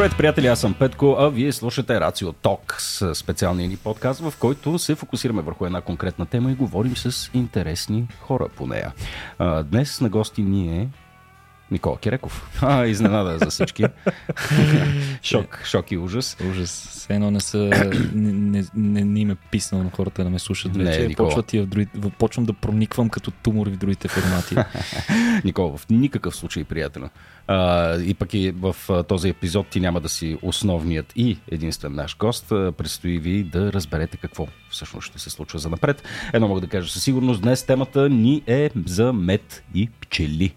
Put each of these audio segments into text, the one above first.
Здравейте, приятели, аз съм Петко, а вие слушате Рацио Ток специалния ни подкаст, в който се фокусираме върху една конкретна тема и говорим с интересни хора по нея. Днес на гости ни е Никола Киреков. А, изненада за всички. шок, шок и ужас. Ужас. Все едно не са, не, не, не, не им е писнало на хората да ме слушат вече. Никола. Почват и в други, почвам да прониквам като тумор в другите формати. Никола, в никакъв случай, приятел. А, и пък и в този епизод ти няма да си основният и единствен наш гост. Предстои ви да разберете какво всъщност ще се случва за напред. Едно мога да кажа със сигурност. Днес темата ни е за мед и пчели.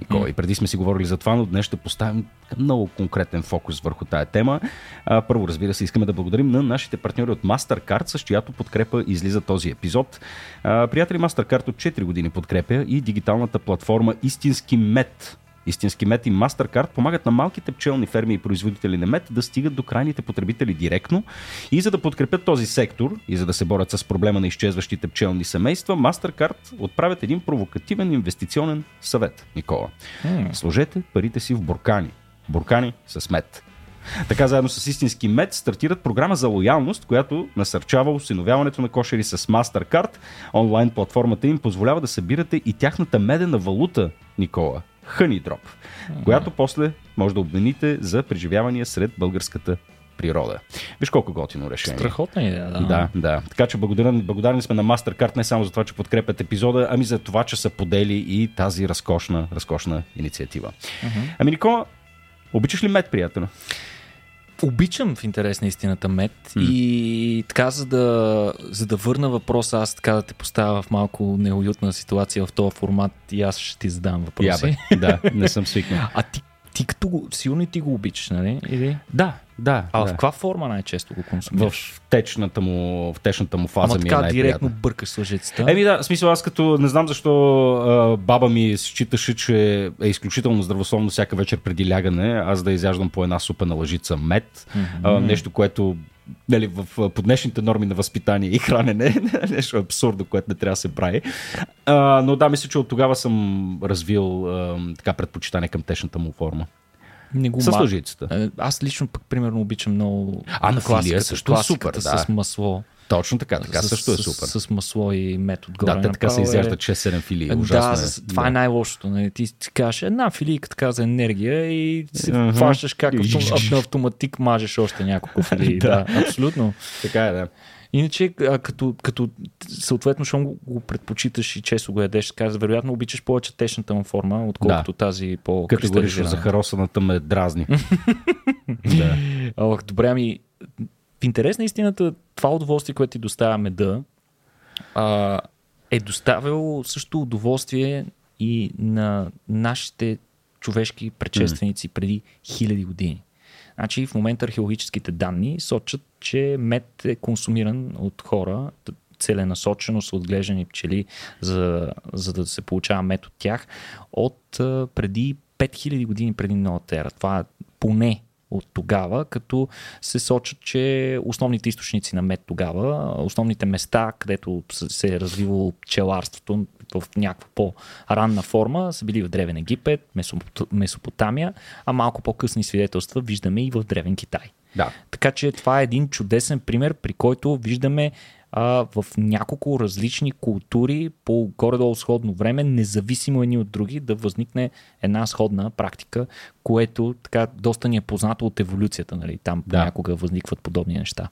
Никола, и преди сме си говорили за това, но днес ще поставим много конкретен фокус върху тая тема. А, първо, разбира се, искаме да благодарим на нашите партньори от MasterCard, с чиято подкрепа излиза този епизод. А, приятели, MasterCard от 4 години подкрепя и дигиталната платформа Истински мед. Истински мед и MasterCard помагат на малките пчелни ферми и производители на мед да стигат до крайните потребители директно. И за да подкрепят този сектор и за да се борят с проблема на изчезващите пчелни семейства, MasterCard отправят един провокативен инвестиционен съвет, Никола. Сложете парите си в буркани. Буркани с мед. Така заедно с истински мед стартират програма за лоялност, която насърчава осиновяването на кошери с MasterCard. Онлайн платформата им позволява да събирате и тяхната медена валута, Никола. Honeydrop, която после може да обмените за преживявания сред българската природа. Виж колко готино решение. Страхотна идея, да. Да, да. Така че благодарен, благодарни сме на MasterCard не само за това, че подкрепят епизода, ами за това, че са подели и тази разкошна, разкошна инициатива. Ами, Никола, обичаш ли мед, приятел? Обичам в интерес на истината мед и така, за да, за да върна въпроса, аз така да те поставя в малко неуютна ситуация в този формат и аз ще ти задам въпроси. Я, бе. Да, не съм свикнал. А ти, ти като го, силно и ти го обичаш, нали? Или? Да, да. А в да. каква форма най-често го консумираш? В течната му, в течната му фаза Ама ми е така най-приятно. директно бъркаш с лъжецата. Еми да, в смисъл аз като не знам защо а, баба ми считаше, че е изключително здравословно всяка вечер преди лягане, аз да изяждам по една супена лъжица мед, а, нещо, което нали, в, по днешните норми на възпитание и хранене, нещо абсурдно, което не трябва да се прави. А, но да, мисля, че от тогава съм развил а, така предпочитание към течната му форма. Не го С лъжицата. Е, Аз лично пък, примерно, обичам много А, на класиката, също е супер, да. с масло. Точно така, така с, също е с- супер. С, масло и мед отгоре. да, те така се е- изяждат 6-7 филии. Да, с- това е най-лошото. Нали? Ти, ти кажеш една филийка така за енергия и се Мгм. фащаш как на автоматик мажеш още няколко филии. да. абсолютно. Така е, да. Иначе, а, като, като съответно, щом го, го предпочиташ и често го ядеш, каза, вероятно обичаш повече течната му форма, отколкото тази по Категорично захаросаната ме дразни. да. Ох, добре, ами в интерес на истината, това удоволствие, което ти доставя меда, а, е доставило също удоволствие и на нашите човешки предшественици преди хиляди години. Значи в момента археологическите данни сочат, че мед е консумиран от хора, целенасочено са отглеждани пчели, за, за да се получава мед от тях, от преди 5000 години преди новата ера. Това е поне от тогава, като се сочат, че основните източници на мед тогава, основните места, където се е развивало пчеларството в някаква по-ранна форма, са били в Древен Египет, Месопот- Месопотамия, а малко по-късни свидетелства виждаме и в Древен Китай. Да. Така че това е един чудесен пример, при който виждаме а, в няколко различни култури по горе-долу сходно време, независимо едни от други, да възникне една сходна практика, което така доста ни е познато от еволюцията. Нали? Там Да. понякога възникват подобни неща.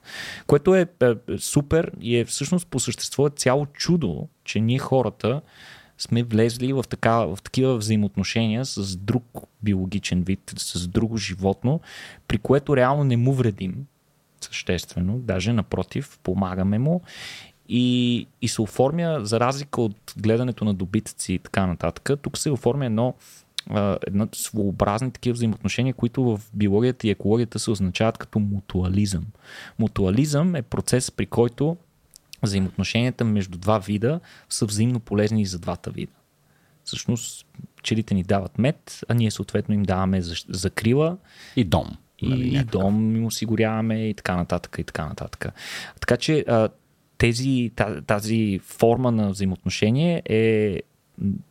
Което е, е, супер и е всъщност по същество е цяло чудо, че ние хората сме влезли в, така, в такива взаимоотношения с друг биологичен вид, с друго животно, при което реално не му вредим съществено, даже напротив, помагаме му и, и се оформя, за разлика от гледането на добитъци и така нататък, тук се оформя едно едно своеобразни такива взаимоотношения, които в биологията и екологията се означават като мутуализъм. Мутуализъм е процес, при който взаимоотношенията между два вида са взаимно полезни и за двата вида. Всъщност, пчелите ни дават мед, а ние съответно им даваме за- закрила И дом. И, Нали, и някакъв. дом им осигуряваме и така нататък и така нататък. Така че а, тези, та- тази форма на взаимоотношение е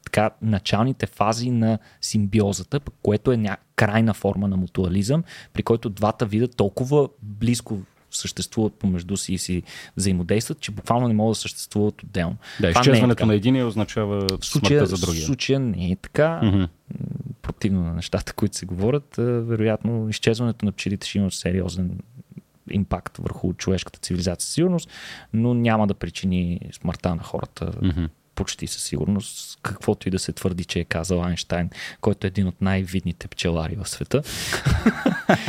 така, началните фази на симбиозата, което е ня... крайна форма на мутуализъм, при който двата вида толкова близко съществуват помежду си и си взаимодействат, че буквално не могат да съществуват отделно. Да, Това е изчезването така. на един означава В случая, смъртта за другия. в случая не е така. Мгм. Противно на нещата, които се говорят, вероятно изчезването на пчелите ще има сериозен импакт върху човешката цивилизация, сигурност, но няма да причини смъртта на хората Мгм. Почти със сигурност, каквото и да се твърди, че е казал Айнштайн, който е един от най-видните пчелари в света.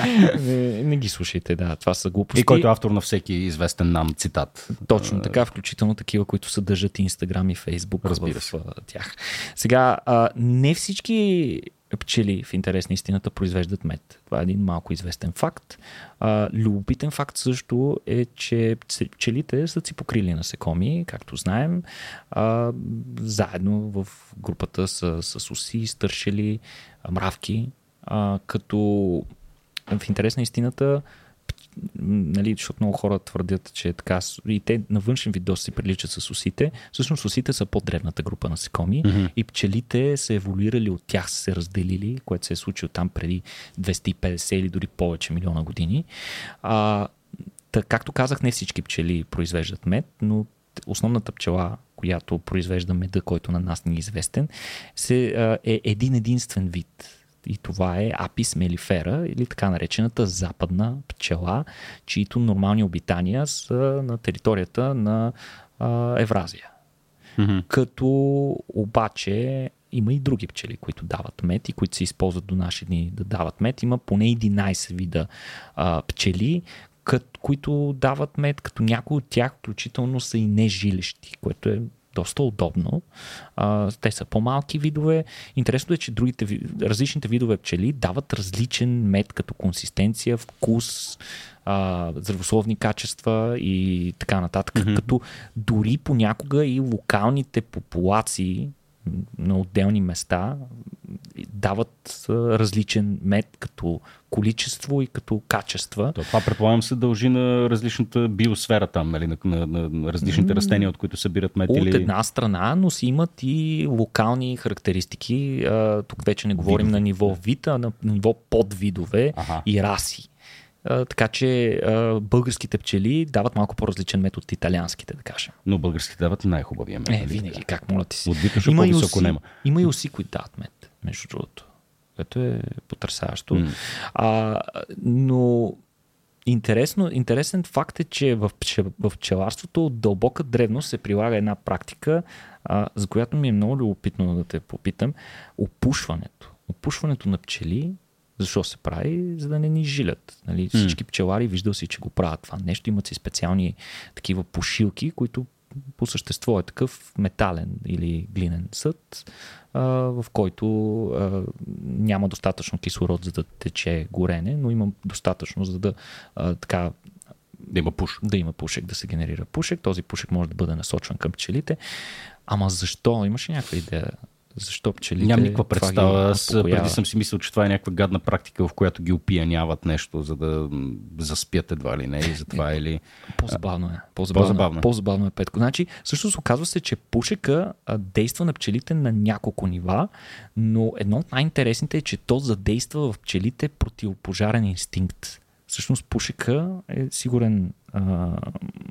не, не ги слушайте, да, това са глупости. И който е автор на всеки известен нам цитат. Точно така, включително такива, които съдържат Инстаграм и Фейсбук Разбира в се. тях. Сега, а, не всички пчели в интерес на истината произвеждат мед. Това е един малко известен факт. А, любопитен факт също е, че пчелите са си покрили насекоми, както знаем, а, заедно в групата с, с уси, стършели, мравки, а, като в интерес на истината нали, защото много хора твърдят, че е така, и те на външен вид доста си приличат с усите. Всъщност усите са по-древната група насекоми mm-hmm. и пчелите са еволюирали от тях, са се разделили, което се е случило там преди 250 или дори повече милиона години. А, та, както казах, не всички пчели произвеждат мед, но основната пчела, която произвежда меда, който на нас ни е известен, се, а, е един единствен вид. И това е Апис мелифера или така наречената западна пчела, чието нормални обитания са на територията на а, Евразия. Мгм. Като обаче има и други пчели, които дават мед и които се използват до наши дни да дават мед. Има поне 11 вида а, пчели, кът, които дават мед, като някои от тях включително са и нежилещи, което е доста удобно. А, те са по-малки видове. Интересно е, че другите, различните видове пчели дават различен мед като консистенция, вкус, а, здравословни качества и така нататък. Mm-hmm. Като дори понякога и локалните популации на отделни места дават различен мед като количество и като качества. То, това предполагам се дължи на различната биосфера там, нали, на, на, на, на различните растения, от които събират мед От или... една страна, но си имат и локални характеристики. А, тук вече не говорим на ниво вид, а на ниво подвидове Аха. и раси. Така че българските пчели дават малко по-различен метод от италианските, да кажем. Но българските дават най-хубавия мед. Е, нали винаги, как моля ти си. От викаш, Има и, уси, нема. има и уси, които дават мед, между другото. Което е потрясаващо. М. А, но интересно, интересен факт е, че в, в пчеларството от дълбока древност се прилага една практика, а, за която ми е много любопитно да те попитам. Опушването. Опушването на пчели защо се прави? За да не ни жилят. Нали? Всички пчелари, виждал си, че го правят това нещо. Имат си специални такива пушилки, които по същество е такъв метален или глинен съд, а, в който а, няма достатъчно кислород за да тече горене, но има достатъчно за да а, така Да има пуш. да има пушек, да се генерира пушек. Този пушек може да бъде насочван към пчелите. Ама защо? Имаш ли някаква идея? Защо пчелите? Нямам никаква представа. Аз преди съм си мислил, че това е някаква гадна практика, в която ги опияняват нещо, за да заспят едва ли не и затова или... По-забавно е. По-забавно, По-забавно. по-забавно е Петко. Значи, всъщност оказва се, че пушека действа на пчелите на няколко нива, но едно от най-интересните е, че то задейства в пчелите противопожарен инстинкт. Всъщност пушека е сигурен, а,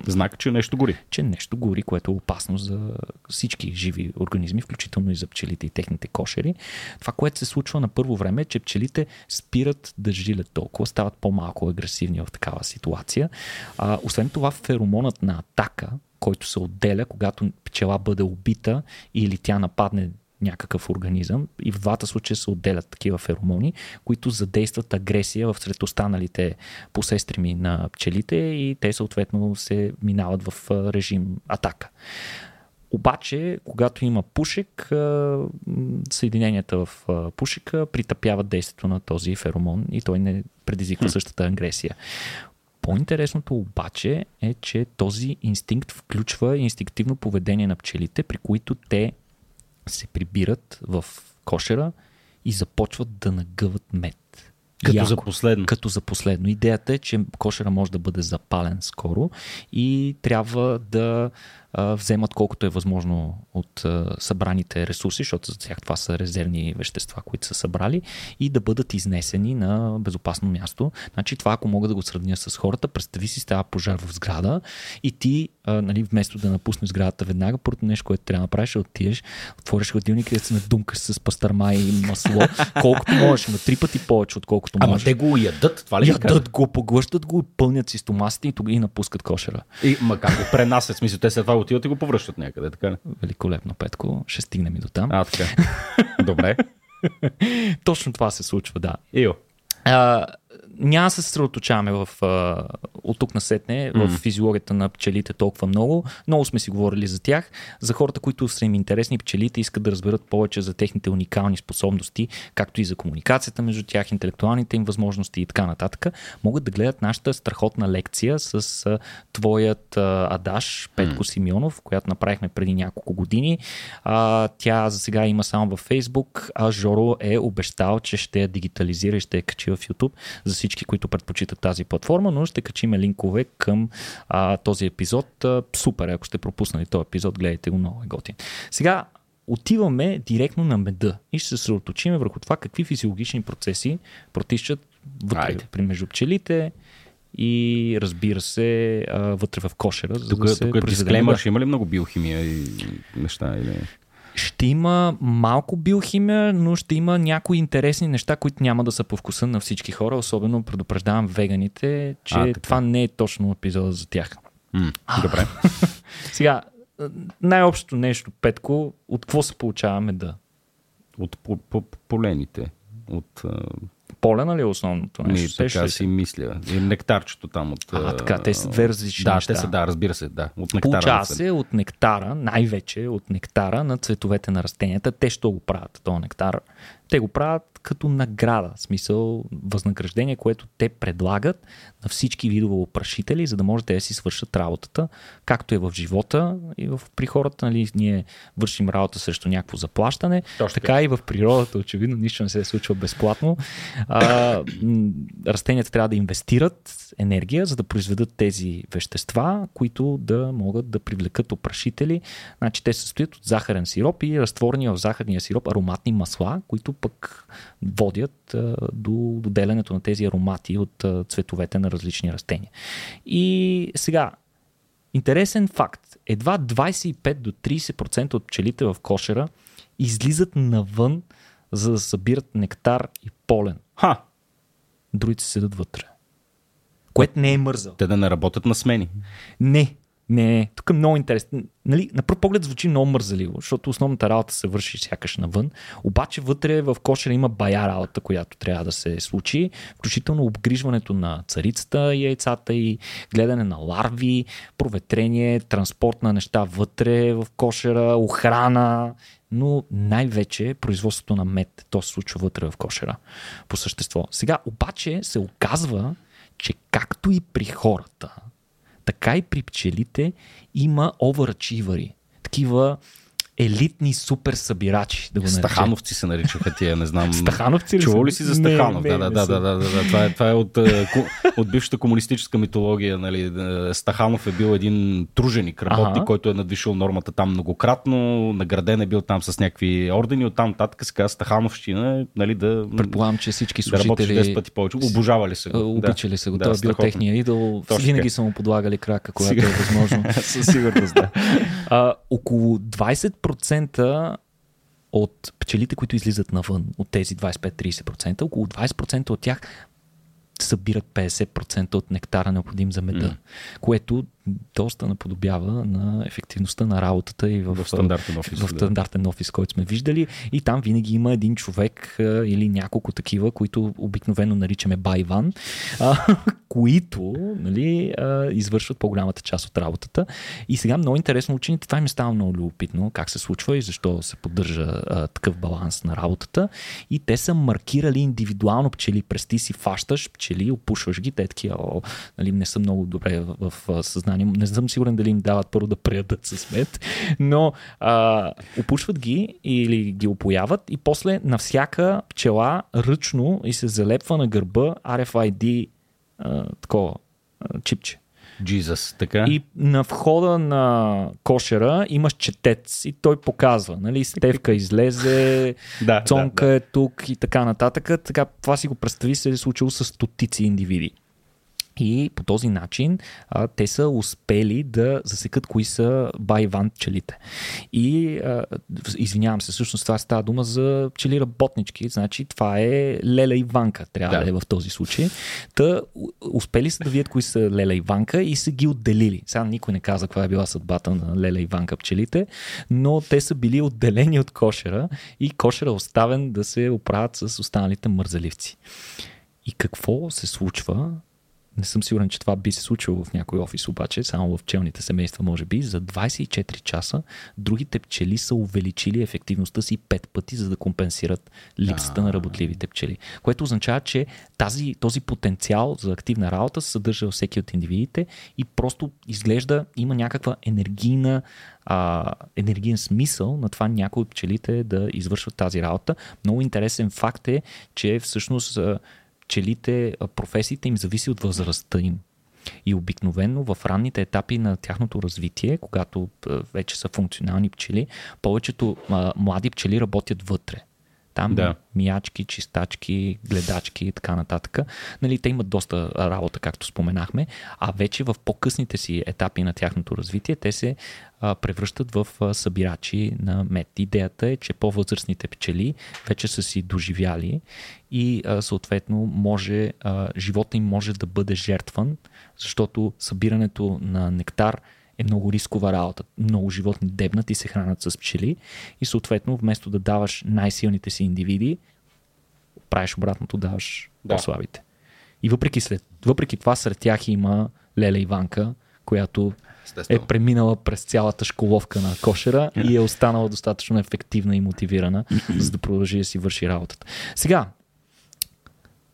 Знак, че нещо гори. че нещо гори, което е опасно за всички живи организми, включително и за пчелите и техните кошери. Това, което се случва на първо време е, че пчелите спират да жилят толкова, стават по-малко агресивни в такава ситуация. А, освен това, феромонът на атака, който се отделя, когато пчела бъде убита или тя нападне някакъв организъм. И в двата случая се отделят такива феромони, които задействат агресия в сред останалите посестрими на пчелите и те съответно се минават в режим атака. Обаче, когато има пушек, съединенията в пушека притъпяват действието на този феромон и той не предизвиква същата агресия. По-интересното обаче е, че този инстинкт включва инстинктивно поведение на пчелите, при които те се прибират в кошера и започват да нагъват мед. Като Яко. за последно. Като за последно. Идеята е, че кошера може да бъде запален скоро и трябва да а, вземат колкото е възможно от а, събраните ресурси, защото за тях това са резервни вещества, които са събрали, и да бъдат изнесени на безопасно място. Значи това, ако мога да го сравня с хората, представи си става пожар в сграда и ти, а, нали, вместо да напуснеш сградата веднага, първото нещо, което трябва да направиш, е отидеш, отвориш хладилника и да се надумкаш с пастърма и масло, колкото можеш, на три пъти повече, отколкото Ама можеш. те го ядат, това ли? Ядат го, поглъщат го, пълнят си стомасите и тогава и напускат кошера. И, ма как го пренасят, смисъл, те след това отиват и го повръщат някъде, така ли? Великолепно, Петко. Ще стигнем и до там. А, така. Добре. Точно това се случва, да. Ио. А, няма да се съсредоточаваме в, а, от тук насетне в физиологията на пчелите толкова много. Много сме си говорили за тях. За хората, които са им интересни пчелите, искат да разберат повече за техните уникални способности, както и за комуникацията между тях, интелектуалните им възможности и така нататък, могат да гледат нашата страхотна лекция с а, твоят а, адаш Петко Симеонов, която направихме преди няколко години. А, тя за сега има само във Facebook, а Жоро е обещал, че ще я дигитализира и ще я качи в YouTube за всички, които предпочитат тази платформа, но ще качим линкове към а, този епизод. А, супер, ако сте пропуснали този епизод, гледайте го, много е готин. Сега отиваме директно на меда и ще се съсредоточим върху това какви физиологични процеси протичат вътре Айде. при между пчелите и разбира се а, вътре в кошера. За Тук, да се тук произведе дисклеймър, ще има ли много биохимия и неща? Или... Ще има малко биохимия, но ще има някои интересни неща, които няма да са по вкуса на всички хора. Особено предупреждавам веганите, че А, така. това не е точно епизода за тях. М, добре. Сега, най-общото нещо, Петко, от какво се получава меда? От по, по, полените. От, а, Полена ли е основното ми, нещо? Сещаш така ли си мисля. И нектарчето там от... А, така, те са две различни Да, неща. те са, да, разбира се, да. От нектара. Получава се от нектара, най-вече от нектара на цветовете на растенията. Те що го правят, този нектар? Те го правят като награда, в смисъл възнаграждение, което те предлагат на всички видове опрашители, за да може те да си свършат работата, както е в живота и в, при хората. Нали, ние вършим работа срещу някакво заплащане, Точно така и в природата, очевидно, нищо не се случва безплатно. А, растенията трябва да инвестират енергия, за да произведат тези вещества, които да могат да привлекат опрашители. Значи те се състоят от захарен сироп и разтворени в захарния сироп ароматни масла, които пък водят а, до, деленето на тези аромати от а, цветовете на различни растения. И сега, интересен факт. Едва 25 до 30% от пчелите в кошера излизат навън, за да събират нектар и полен. Ха! Другите седат вътре. Което не е мързал. Те да не работят на смени. Не, не, тук е много интересно. Нали, на пръв поглед звучи много мързаливо, защото основната работа се върши сякаш навън. Обаче вътре в кошера има бая работа, която трябва да се случи, включително обгрижването на царицата и яйцата и гледане на ларви, проветрение, транспорт на неща вътре в кошера, охрана, но най-вече производството на мед. То се случва вътре в кошера по същество. Сега обаче се оказва, че както и при хората, така и при пчелите има овърачивари. Такива елитни супер събирачи, да го. Стахановци се наричаха тия, не знам. Стахановци ли Чувал ли си за Не, Стаханов? не, да, да, не да, да, да, да, да. Това е, това е от, е, от бившата комунистическа митология. Нали. Е, Стаханов е бил един труженик, работник, Ага. който е надвишил нормата там многократно, награден е бил там с някакви ордени, оттам нататък се казва Стахановщина, нали, да, Предполагам, че всички да служители 10 пъти повече. Обожавали се го. а, да. обичали са го. Да, Той е бил техния идол. Точно Винаги са му подлагали крака, когато Сега- е възможно. Със сигурност, да. А, около 20% от пчелите, които излизат навън, от тези 25-30%, около 20% от тях събират 50% от нектара необходим за меда, М. което доста наподобява на ефективността на работата и в, В стандартен офис, В да. стандартен офис, който сме виждали. И там винаги има един човек или няколко такива, които обикновено наричаме байван, които нали, извършват по-голямата част от работата. И сега много интересно учените, това ми става много любопитно, как се случва и защо се поддържа а, такъв баланс на работата. И те са маркирали индивидуално пчели. През ти си фащаш пчели, опушваш ги, те такива, нали, не са много добре в, в, в съзнание. Не съм сигурен дали им дават първо да преядат с мед, но а, опушват ги или ги опояват и после на всяка пчела ръчно и се залепва на гърба RFID а, такова а, чипче Jesus, така? И на входа на кошера имаш четец и той показва, нали, Стевка излезе, Да, Цонка да, е тук и така нататък. Така, това си го представи се е случило с стотици индивиди. И по този начин а, те са успели да засекат кои са байван пчелите. И а, извинявам се, всъщност това става дума за пчели работнички. Значи това е Леля и Ванка, трябва да, Да. е в този случай. Та успели са да видят кои са Леля и Ванка и са ги отделили. Сега никой не каза каква е била съдбата на Леля и Ванка пчелите, но те са били отделени от кошера и кошера е оставен да се оправят с останалите мързаливци. И какво се случва не съм сигурен, че това би се случило в някой офис, обаче, само в пчелните семейства, може би. За 24 часа другите пчели са увеличили ефективността си 5 пъти, за да компенсират липсата на работливите пчели. Което означава, че тази, този потенциал за активна работа се съдържа във всеки от индивидите и просто изглежда, има някаква енергийна а, енергиен смисъл на това някои от пчелите да извършват тази работа. Много интересен факт е, че всъщност пчелите, професиите им зависи от възрастта им. И обикновено в ранните етапи на тяхното развитие, когато вече са функционални пчели, повечето млади пчели работят вътре. Там Да. миячки, чистачки, гледачки и така нататък. Нали, те имат доста работа, както споменахме, а вече в по-късните си етапи на тяхното развитие те се а, превръщат в а, събирачи на мед. Идеята е, че по-възрастните пчели вече са си доживяли и а, съответно може, а, живота им може да бъде жертван, защото събирането на нектар е много рискова работа. Много животни дебнат и се хранят с пчели и съответно вместо да даваш най-силните си индивиди, правиш обратното, даваш Да. по-слабите. И въпреки, след, въпреки това сред тях има Леля Иванка, която е преминала през цялата школовка на кошера и е останала достатъчно ефективна и мотивирана, за да продължи да си върши работата. Сега,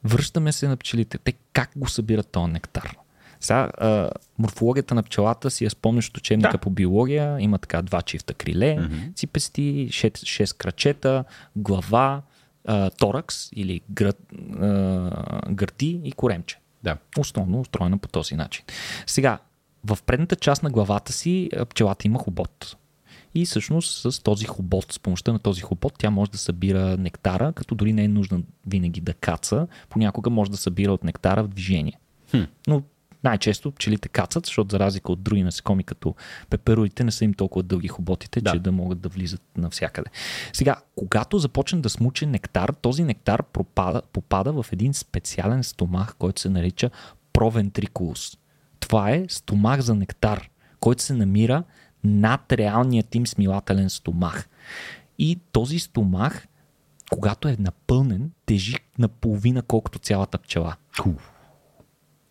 връщаме се на пчелите. Те как го събират този нектар? Сега, а, морфологията на пчелата си я спомняш от учебника Да. по биология. Има така два чифта криле, mm-hmm. ципести, 6, крачета, глава, а, торакс или гръд, а, гърди и коремче. Да. Основно устроена по този начин. Сега, в предната част на главата си пчелата има хобот. И всъщност с този хобот, с помощта на този хобот, тя може да събира нектара, като дори не е нужно винаги да каца, понякога може да събира от нектара в движение. Хм. Но най-често пчелите кацат, защото за разлика от други насекоми, като пепероите, не са им толкова дълги хоботите, Да. че да могат да влизат навсякъде. Сега, когато започне да смуче нектар, този нектар пропада, попада в един специален стомах, който се нарича провентрикулус. Това е стомах за нектар, който се намира над реалният им смилателен стомах. И този стомах, когато е напълнен, тежи наполовина колкото цялата пчела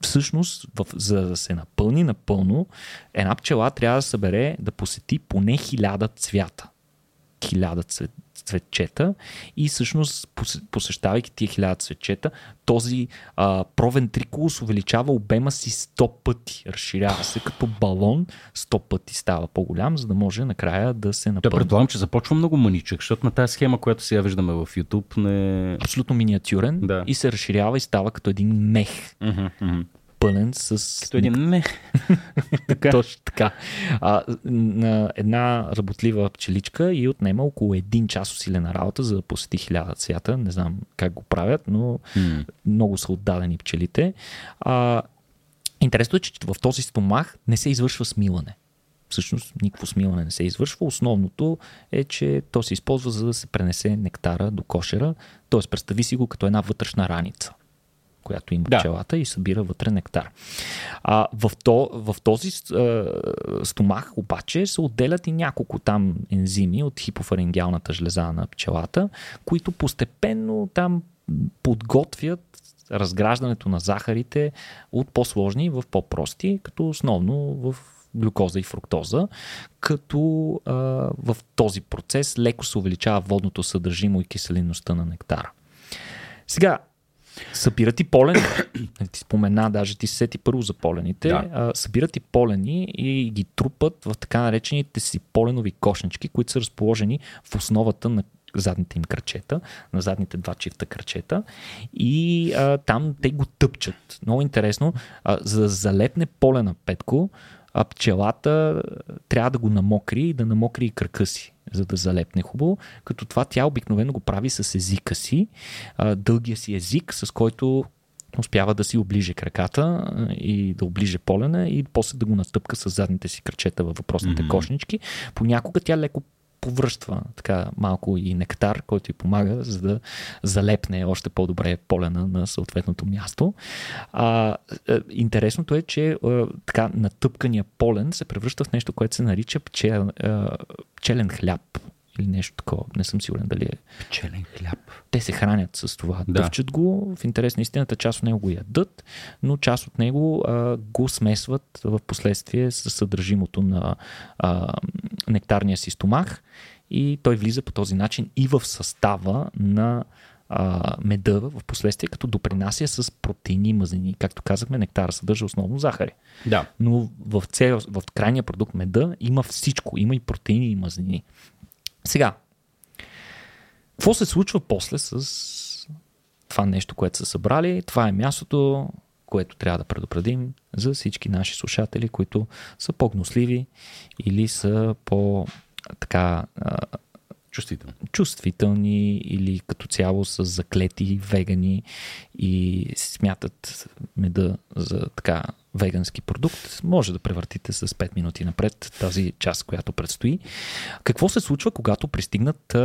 всъщност, в, за да се напълни напълно, една пчела трябва да събере, да посети поне хиляда цвята. Хиляда цвет, цветчета и всъщност пос- посещавайки тия хиляда цветчета, този а, провентрикулус увеличава обема си 100 пъти. Разширява се като балон, 100 пъти става по-голям, за да може накрая да се напълни. предполагам, че започва много маничък, защото на тази схема, която сега виждаме в YouTube, не... Абсолютно миниатюрен Да. и се разширява и става като един мех, Мгм, мгм. Пълен с Като един мех. Така. Точно така. А, на една работлива пчеличка и отнема около един час усилена работа, за да посети хиляда цвята. Не знам как го правят, но М. много са отдадени пчелите. А, интересно е, че в този стомах не се извършва смилане. Всъщност никакво смилане не се извършва. Основното е, че то се използва за да се пренесе нектара до кошера. Тоест, представи си го като една вътрешна раница която има Да. пчелата и събира вътре нектар. А, в, то, в този а, стомах обаче се отделят и няколко там ензими от хипофарингиалната жлеза на пчелата, които постепенно там подготвят разграждането на захарите от по-сложни в по-прости, като основно в глюкоза и фруктоза, като а, в този процес леко се увеличава водното съдържимо и киселинността на нектара. Сега, събират и полени. Нали, ти спомена, даже ти се сети първо за полените. Да. А, събират и полени и ги трупат в така наречените си поленови кошнички, които са разположени в основата на задните им кръчета, на задните два чифта кръчета и а, там те го тъпчат. Много интересно, а, за да залепне полена Петко, а пчелата трябва да го намокри и да намокри и кръка си, за да залепне хубаво, като това тя обикновено го прави с езика си, дългия си език, с който успява да си оближе краката и да оближе полена и после да го настъпка с задните си кръчета във въпросните mm-hmm. кошнички. Понякога тя леко повръщва така малко и нектар, който й помага, за да залепне още по-добре полена на съответното място. А, интересното е, че а, така натъпкания полен се превръща в нещо, което се нарича пчел, а, пчелен хляб или нещо такова. Не съм сигурен дали е. Пчелен хляб. Те се хранят с това. Да. Дъвчат го, в интерес на истината част от него го ядат, но част от него а, го смесват в последствие с съдържимото на а, нектарния си стомах и той влиза по този начин и в състава на а, меда в последствие, като допринася с протеини и мазнини. Както казахме, нектара съдържа основно захари. Да. Но в, цел, в крайния продукт меда има всичко. Има и протеини и мазнини. Сега, какво се случва после с това нещо, което са събрали? Това е мястото, което трябва да предупредим за всички наши слушатели, които са по-гносливи или са по така чувствителни. чувствителни или като цяло са заклети вегани и смятат меда за така вегански продукт, може да превъртите с 5 минути напред тази част, която предстои. Какво се случва, когато пристигнат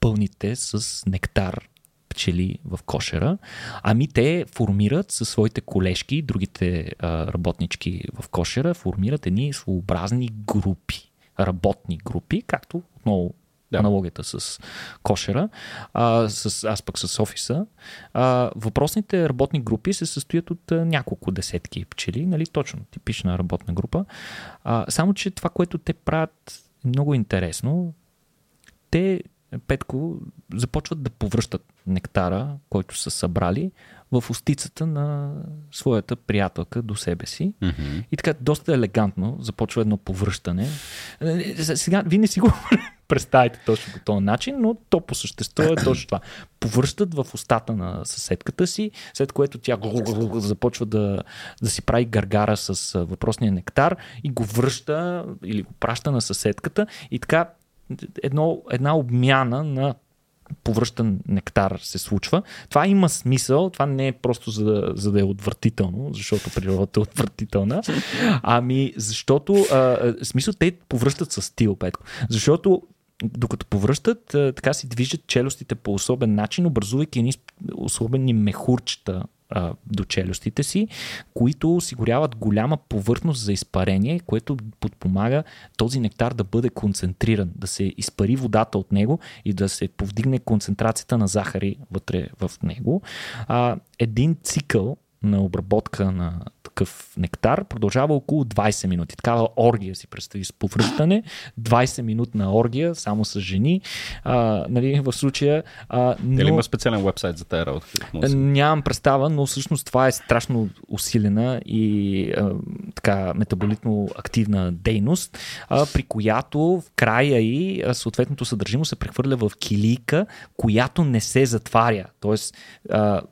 пълните с нектар пчели в кошера. Ами те формират със своите колешки, другите работнички в кошера, формират едни своеобразни групи, работни групи, както отново да. аналогията с кошера, а, с, аз пък с офиса. А, въпросните работни групи се състоят от а, няколко десетки пчели, нали, точно типична работна група. А, само, че това, което те правят е много интересно. Те, Петко, започват да повръщат нектара, който са събрали, в устицата на своята приятелка до себе си. Mm-hmm. И така доста елегантно започва едно повръщане. Е, сега, вие не си го представите точно по този начин, но то по същество е точно това. Повръщат в устата на съседката си, след което тя започва да, да си прави гаргара с въпросния нектар и го връща или го праща на съседката и така едно, една обмяна на повръщан нектар се случва. Това има смисъл, това не е просто за да, за да е отвратително, защото природата е отвратителна, ами защото а, смисъл те повръщат с стил, Петко. Защото докато повръщат, така си движат челюстите по особен начин, образувайки едни особени мехурчета до челюстите си, които осигуряват голяма повърхност за изпарение, което подпомага този нектар да бъде концентриран, да се изпари водата от него и да се повдигне концентрацията на захари вътре в него. А, един цикъл на обработка на такъв нектар продължава около 20 минути. Такава оргия си представи с повръщане. 20 минутна оргия, само с жени. А, нали, в случая. А, но... Или има специален вебсайт за тази работа? Нямам представа, но всъщност това е страшно усилена и а, така метаболитно активна дейност, а, при която в края и съответното съдържимо се прехвърля в килийка, която не се затваря. Тоест, а,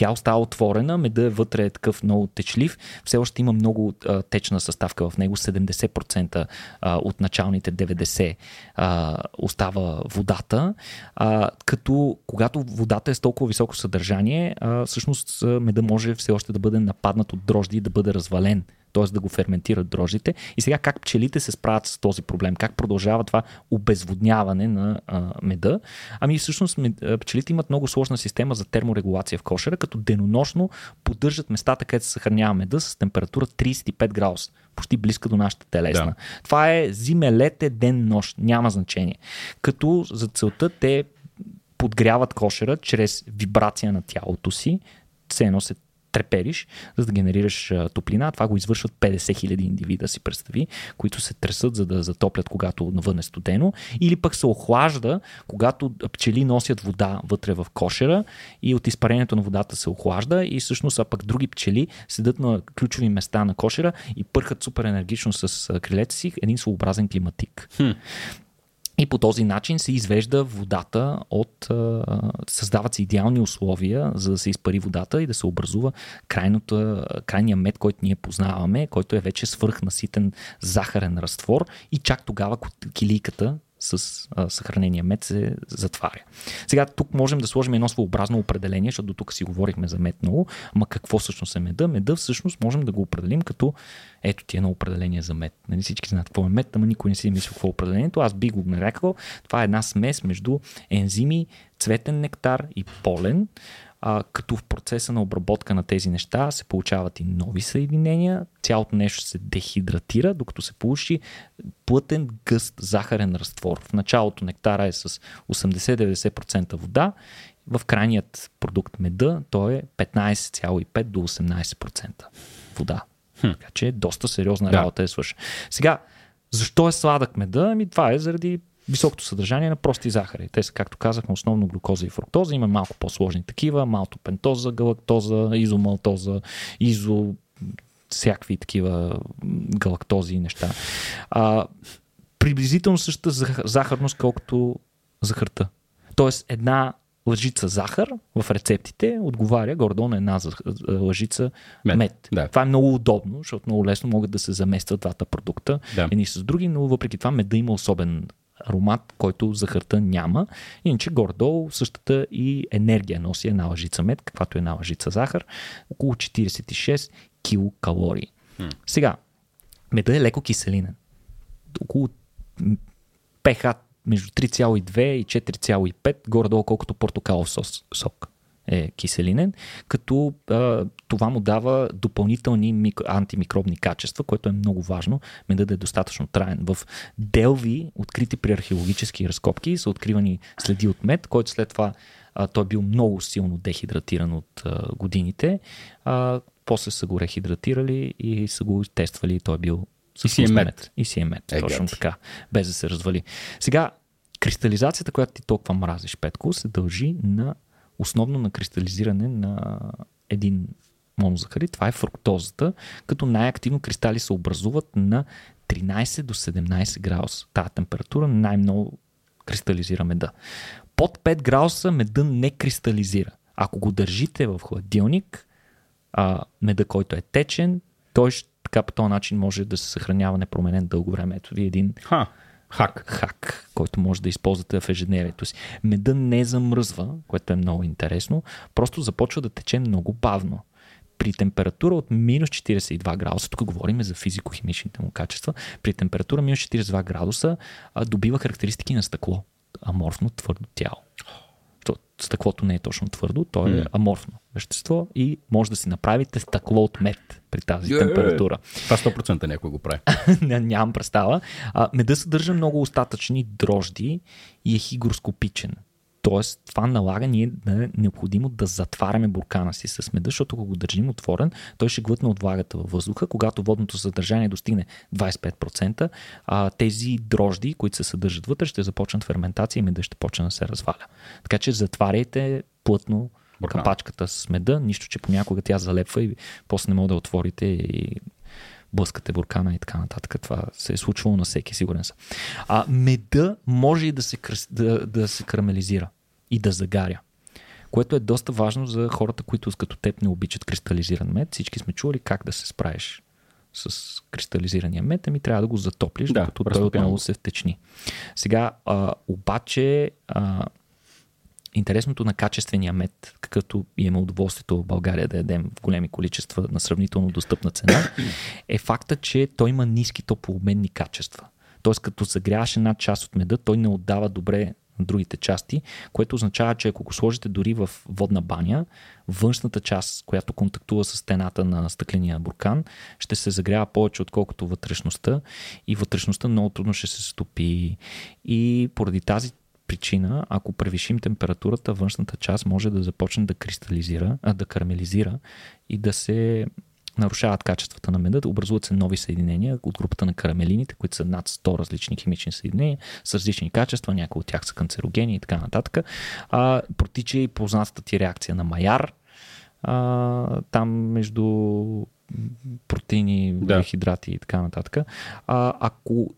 тя остава отворена, меда е вътре е такъв много течлив, все още има много а, течна съставка в него, 70% а, от началните 90% а, остава водата, а, като когато водата е с толкова високо съдържание, а, всъщност меда може все още да бъде нападнат от дрожди и да бъде развален т.е. да го ферментират дрожжите. И сега как пчелите се справят с този проблем? Как продължава това обезводняване на а, меда? Ами всъщност пчелите имат много сложна система за терморегулация в кошера, като денонощно поддържат местата, където се съхранява меда с температура 35 градуса почти близка до нашата телесна. Да. Това е зиме, лете, ден, нощ. Няма значение. Като за целта те подгряват кошера чрез вибрация на тялото си, все едно се трепериш, за да генерираш топлина. Това го извършват 50 000 индивида, си представи, които се тресат, за да затоплят, когато навън е студено. Или пък се охлажда, когато пчели носят вода вътре в кошера и от изпарението на водата се охлажда и всъщност а пък други пчели седат на ключови места на кошера и пърхат супер енергично с крилете си един своеобразен климатик. Хм. И по този начин се извежда водата от. Създават се идеални условия, за да се изпари водата и да се образува крайното, крайния мед, който ние познаваме, който е вече свръхнаситен захарен разтвор. И чак тогава килийката с а, съхранения мед се затваря. Сега тук можем да сложим едно своеобразно определение, защото до тук си говорихме за мед много, ама какво всъщност е меда? Меда всъщност можем да го определим като ето ти едно определение за мед. Нали всички знаят какво е мед, ама никой не си мисли какво е определението. Аз би го нарекал. Това е една смес между ензими, цветен нектар и полен а, като в процеса на обработка на тези неща се получават и нови съединения, цялото нещо се дехидратира, докато се получи плътен, гъст захарен разтвор. В началото нектара е с 80-90% вода, в крайният продукт меда той е 15,5 до 18% вода. Хм. Така че доста сериозна работа да. е свършена. Сега, защо е сладък меда? Ами това е заради високото съдържание на прости захари. Те са, както казахме, основно глюкоза и фруктоза. Има малко по-сложни такива, малко пентоза, галактоза, изомалтоза, изо всякакви такива галактози и неща. А, приблизително същата захарност, колкото захарта. Тоест една лъжица захар в рецептите отговаря гордо на една лъжица мед. мед. Да. Това е много удобно, защото много лесно могат да се заместват двата продукта да. едни с други, но въпреки това меда има особен аромат, който захарта няма. Иначе горе-долу същата и енергия носи една лъжица мед, каквато е една лъжица захар, около 46 килокалории. Hmm. Сега, меда е леко киселинен. Около pH между 3,2 и 4,5, горе-долу колкото портокалов сок е киселинен, като а, това му дава допълнителни микро, антимикробни качества, което е много важно, меда да е достатъчно траен. В делви, открити при археологически разкопки, са откривани следи от мед, който след това а, той е бил много силно дехидратиран от а, годините. А, после са го рехидратирали и са го тествали и той е бил и си е мед. мед. И си е мед, е, точно така, без да се развали. Сега, кристализацията, която ти толкова мразиш, Петко, се дължи на основно на кристализиране на един монозахарид. Това е фруктозата, като най-активно кристали се образуват на 13 до 17 градуса. Тая температура най-много кристализира меда. Под 5 градуса меда не кристализира. Ако го държите в хладилник, а, меда, който е течен, той така по този начин може да се съхранява непроменен дълго време. Ето ви един Ха. Хак. Хак, който може да използвате в ежедневието си. Меда не замръзва, което е много интересно, просто започва да тече много бавно. При температура от минус 42 градуса, тук говорим за физико-химичните му качества, при температура минус 42 градуса добива характеристики на стъкло. Аморфно твърдо тяло стъклото не е точно твърдо, то е аморфно вещество и може да си направите стъкло от мед при тази yeah. температура. Това 100% някой го прави. Нямам представа. А, меда съдържа много остатъчни дрожди и е хигроскопичен. Тоест, това налага ние да е необходимо да затваряме буркана си с меда, защото ако го държим отворен, той ще глътне от влагата във въздуха. Когато водното съдържание достигне 25%, а, тези дрожди, които се съдържат вътре, ще започнат ферментация и меда ще почне да се разваля. Така че затваряйте плътно Буркан. капачката с меда, нищо, че понякога тя залепва и после не може да отворите и блъскате буркана и така нататък. Това се е случвало на всеки, сигурен съм. А меда може и да се, да, да се карамелизира и да загаря. Което е доста важно за хората, които като теб не обичат кристализиран мед. Всички сме чували как да се справиш с кристализирания мед, ами трябва да го затоплиш, да, докато той отново се втечни. Сега, а, обаче, а, Интересното на качествения мед, какъвто имаме удоволствието в България да ядем в големи количества на сравнително достъпна цена, е факта, че той има ниски топлообменни качества. Тоест, като загряваш една част от меда, той не отдава добре на другите части, което означава, че ако го сложите дори в водна баня, външната част, която контактува с стената на стъкления буркан, ще се загрява повече, отколкото вътрешността и вътрешността много трудно ще се стопи. И поради тази причина, ако превишим температурата, външната част може да започне да кристализира, а, да карамелизира и да се нарушават качествата на меда, да образуват се нови съединения от групата на карамелините, които са над 100 различни химични съединения с различни качества, някои от тях са канцерогени и така нататък. А, протича и познатата ти реакция на Майар, а, там между протеини, да. хидрати и така нататък. А, ако,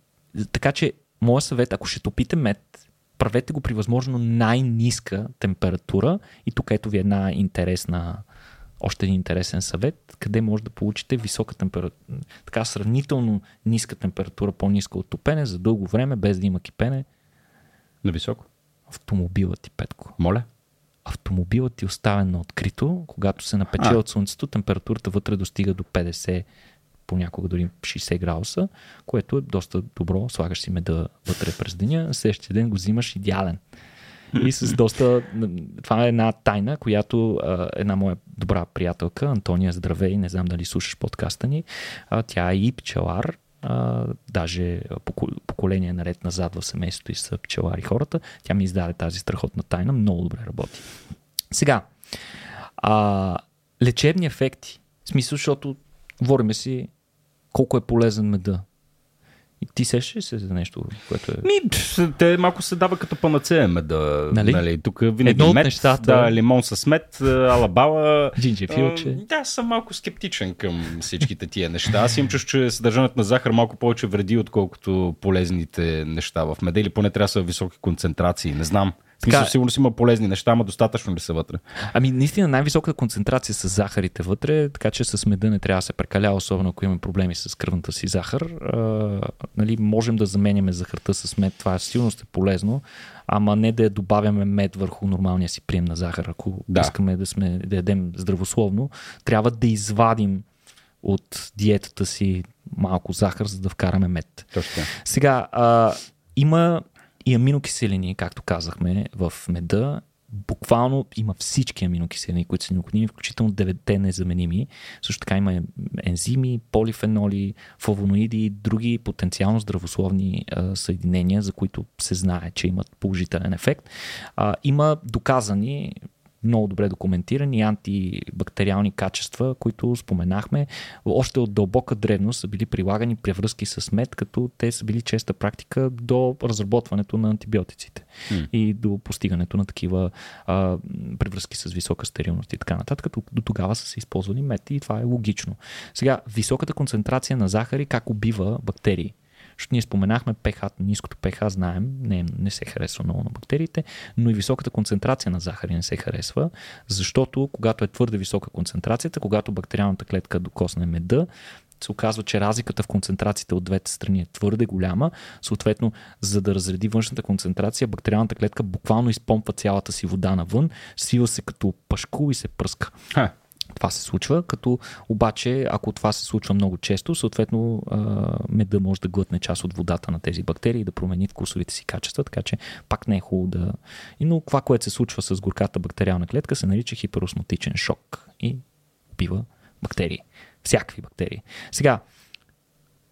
така че моят съвет, ако ще топите мед, правете го при възможно най-ниска температура и тук ето ви една интересна още един интересен съвет, къде може да получите висока температура, така сравнително ниска температура, по-ниска от топене за дълго време, без да има кипене. На високо? Автомобилът ти, Петко. Моля? Автомобилът ти е оставен на открито, когато се напече а. от слънцето, температурата вътре достига до 50 понякога дори 60 градуса, което е доста добро. Слагаш си меда вътре през деня, следващия ден го взимаш идеален. И с доста... Това е една тайна, която една моя добра приятелка, Антония Здравей, не знам дали слушаш подкаста ни, тя е и пчелар, а, даже поколение наред назад в семейството и са пчелари хората. Тя ми издаде тази страхотна тайна, много добре работи. Сега, а, лечебни ефекти. В смисъл, защото говориме си колко е полезен меда. И ти сеш ли се за нещо, което е... Ми, те малко се дава като панацея меда. Нали? нали? Тук винаги Едно от мед, нещата... да, лимон с мед, алабала. Джинджефилче. Да, съм малко скептичен към всичките тия неща. Аз им чуш, че съдържането на захар малко повече вреди, отколкото полезните неща в меда. Или поне трябва да са високи концентрации. Не знам. Така, Мисля, сигурно си има полезни неща, ама достатъчно ли са вътре? Ами, наистина най-висока концентрация с захарите вътре, така че с меда не трябва да се прекалява, особено ако имаме проблеми с кръвната си захар. А, нали, можем да заменяме захарта с мед, това силно е полезно, ама не да я добавяме мед върху нормалния си прием на захар. Ако да. искаме да, сме, да ядем здравословно, трябва да извадим от диетата си малко захар, за да вкараме мед. Точно. Сега, а, има и аминокиселини, както казахме, в меда. Буквално има всички аминокиселини, които са необходими, включително 9 незаменими. Също така има ензими, полифеноли, флавоноиди и други потенциално здравословни а, съединения, за които се знае, че имат положителен ефект. А, има доказани много добре документирани антибактериални качества, които споменахме. Още от дълбока древност са били прилагани превръзки с мед, като те са били честа практика до разработването на антибиотиците mm. и до постигането на такива а, превръзки с висока стерилност и така нататък. Като до тогава са се използвали мед и това е логично. Сега, високата концентрация на захари как убива бактерии? Защото ние споменахме pH, ниското pH знаем, не, не се харесва много на бактериите, но и високата концентрация на захари не се харесва, защото когато е твърде висока концентрацията, когато бактериалната клетка докосне меда, се оказва, че разликата в концентрациите от двете страни е твърде голяма. Съответно, за да разреди външната концентрация, бактериалната клетка буквално изпомпва цялата си вода навън, свива се като пашку и се пръска. Ха. Това се случва, като обаче, ако това се случва много често, съответно меда може да глътне част от водата на тези бактерии и да промени вкусовите си качества, така че пак не е хубаво да... Но това, което се случва с горката бактериална клетка, се нарича хиперосмотичен шок и бива бактерии. Всякакви бактерии. Сега,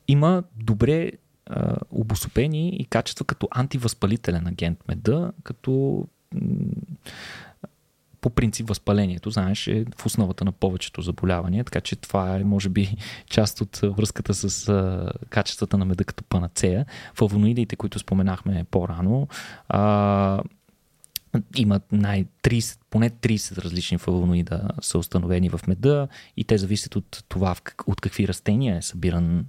има добре обособени и качества като антивъзпалителен агент меда, като по принцип възпалението, знаеш, е в основата на повечето заболявания, така че това е, може би, част от връзката с а, качествата на меда като панацея. Флавоноидите, които споменахме по-рано, а, имат най 30, поне 30 различни флавоноида са установени в меда и те зависят от това от какви растения е събиран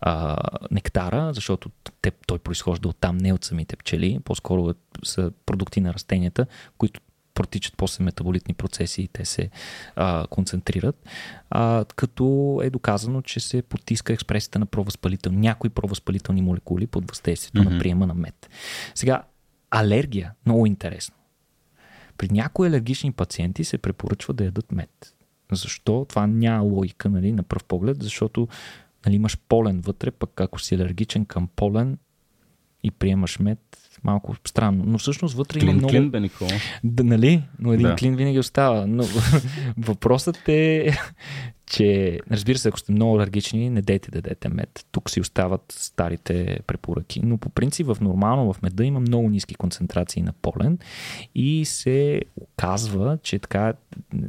а, нектара, защото те, той произхожда от там, не от самите пчели, по-скоро са продукти на растенията, които протичат после метаболитни процеси и те се а, концентрират, а, като е доказано, че се потиска експресията на провъзпалителни, някои провъзпалителни молекули под въздействието mm-hmm. на приема на мед. Сега, алергия, много интересно. При някои алергични пациенти се препоръчва да ядат мед. Защо? Това няма логика нали, на пръв поглед, защото нали, имаш полен вътре, пък ако си алергичен към полен и приемаш мед, малко странно. Но всъщност вътре клин, има много... Клин, бе, Никола. Да, нали? Но един да. клин винаги остава. Но въпросът е, че разбира се, ако сте много алергични, не дейте да дадете мед. Тук си остават старите препоръки. Но по принцип в нормално в меда има много ниски концентрации на полен и се оказва, че така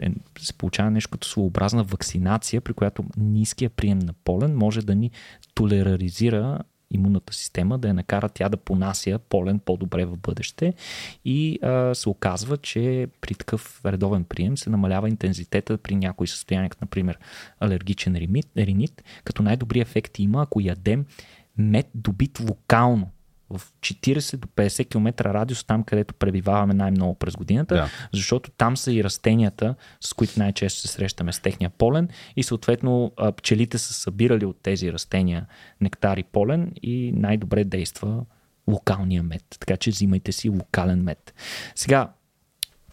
е, се получава нещо като своеобразна вакцинация, при която ниския прием на полен може да ни толераризира имунната система, да я накара тя да понася полен по-добре в бъдеще. И а, се оказва, че при такъв редовен прием се намалява интензитета при някои състояния, като например алергичен ринит, като най-добри ефекти има, ако ядем мед добит локално в 40 до 50 км радиус там, където пребиваваме най-много през годината, Да. защото там са и растенията, с които най-често се срещаме с техния полен и съответно пчелите са събирали от тези растения нектар и полен и най-добре действа локалния мед. Така че взимайте си локален мед. Сега,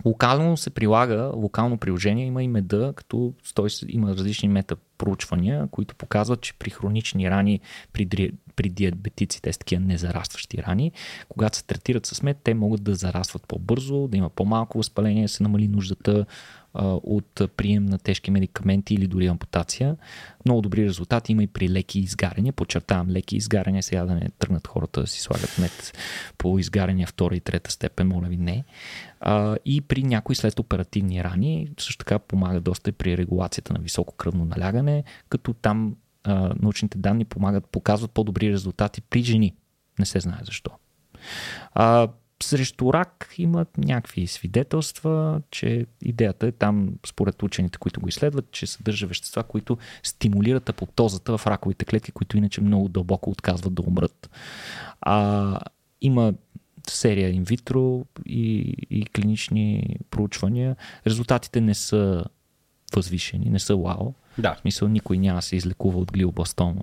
Локално се прилага, локално приложение има и меда, като той има различни метапроучвания, които показват, че при хронични рани, при, при диабетиците с такива незарастващи рани, когато се третират с мед, те могат да зарастват по-бързо, да има по-малко възпаление, се намали нуждата от прием на тежки медикаменти или дори ампутация. Много добри резултати има и при леки изгаряния. Подчертавам леки изгаряния, сега да не тръгнат хората да си слагат мед по изгаряния втора и трета степен, моля ви не. И при някои след оперативни рани също така помага доста и при регулацията на високо кръвно налягане, като там научните данни помагат, показват по-добри резултати при жени. Не се знае защо. Срещу рак имат някакви свидетелства, че идеята е там, според учените, които го изследват, че съдържа вещества, които стимулират апоптозата в раковите клетки, които иначе много дълбоко отказват да умрат. А, има серия инвитро и, и клинични проучвания. Резултатите не са възвишени, не са вау. Да. В смисъл никой няма се излекува от глиобластома,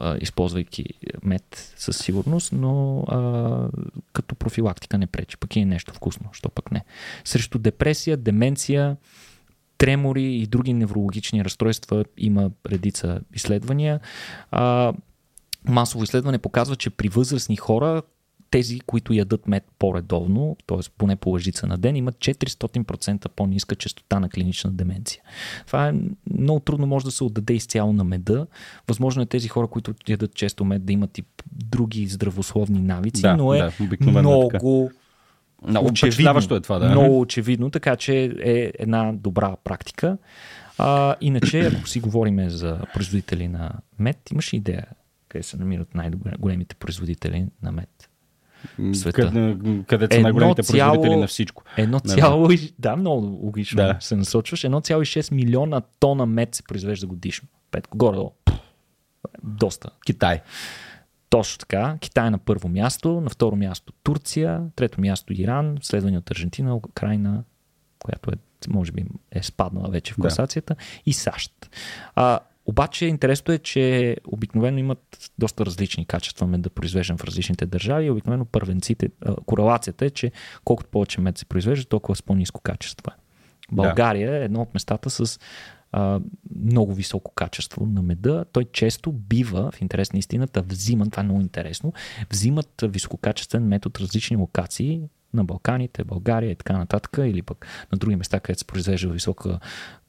а, използвайки мед със сигурност, но а, като профилактика не пречи. Пък е нещо вкусно, що пък не. Срещу депресия, деменция, тремори и други неврологични разстройства има редица изследвания. А, масово изследване показва, че при възрастни хора, тези, които ядат мед по-редовно, т.е. поне по лъжица на ден, имат 400% по-ниска частота на клинична деменция. Това е много трудно може да се отдаде изцяло на меда. Възможно е тези хора, които ядат често мед, да имат и други здравословни навици, Да, но е да, обикновено е така. много Много очевидно, е това, да. Много очевидно, така че е една добра практика. А, иначе, ако си говорим за производители на мед, имаш идея къде се намират най-големите производители на мед? В света. Къде, където са най-големите производители на всичко. Едно Да, цяло, да, много логично Да. се насочваш. 1,6 милиона тона мед се произвежда годишно. Петко, горе Доста. Китай. Точно така. Китай е на първо място, на второ място Турция, трето място Иран, следвани от Аржентина, Украина, която е, може би е спаднала вече в Да. класацията, и САЩ. А, обаче интересното е, че обикновено имат доста различни качества мед да произвеждам в различните държави. Обикновено първенците, корелацията е, че колкото повече мед се произвежда, толкова с по-низко качество е. България е едно от местата с а, много високо качество на меда. Той често бива, в интерес на истината, взиман, това е много интересно, взимат висококачествен мед от различни локации на Балканите, България и така нататък, или пък на други места, където се произвежда високо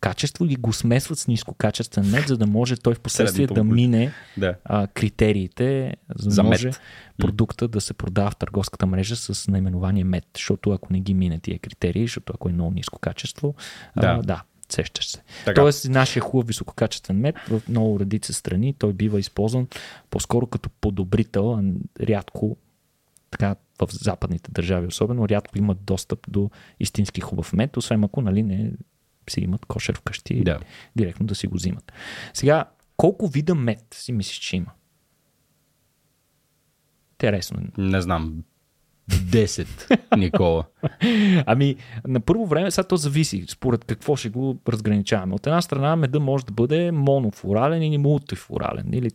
качество и го смесват с нискокачествен мед, за да може той в последствие да мине Да. а, критериите, за да За мед. може продукта да се продава в търговската мрежа с наименование мед. Защото ако не ги мине тия критерии, защото ако е много ниско качество, Да. а, да сещаш се. Така. Тоест, нашия хубав висококачествен мед в много редица страни, той бива използван по-скоро като подобрител, а рядко така в западните държави особено, рядко имат достъп до истински хубав мед, освен ако нали, не си имат кошер вкъщи Да. директно да си го взимат. Сега, колко вида мед си мислиш, че има? Интересно. Не знам. 10, Никола. Ами, на първо време, сега то зависи, според какво ще го разграничаваме. От една страна, меда може да бъде монофлорален или мултифлорален, или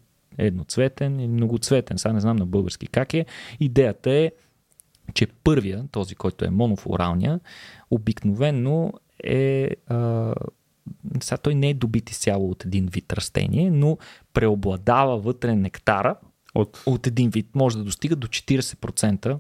едноцветен, или многоцветен. Сега не знам на български как е. Идеята е, че първия, този, който е монофлоралния, обикновенно е. А, сега той не е добит изцяло от един вид растение, но преобладава вътре нектара От... от един вид. Може да достига до 40%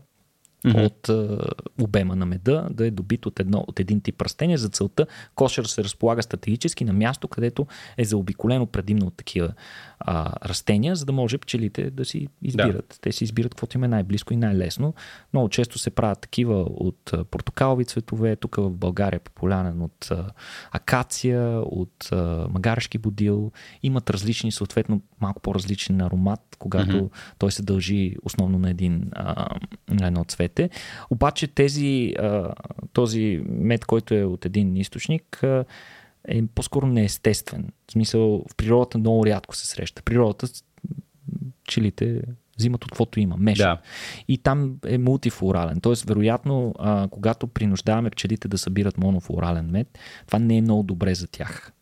от а, обема на меда да е добит от, едно, от един тип растение. За целта кошер се разполага стратегически на място, където е заобиколено предимно от такива а, растения, за да може пчелите да си избират. Да. Те си избират каквото им е най-близко и най-лесно. Много често се правят такива от портокалови цветове. Тук в България е популярен от а, акация, от а, магарешки будил. Имат различни, съответно малко по-различен аромат, когато mm-hmm. той се дължи основно на един а, на едно цвете. Обаче тези, този мед, който е от един източник, е по-скоро неестествен. В смисъл, в природата много рядко се среща. Природата пчелите Взимат от каквото има, меша. Да. И там е мултифлорален. Тоест, вероятно, а, когато принуждаваме пчелите да събират монофлорален мед, това не е много добре за тях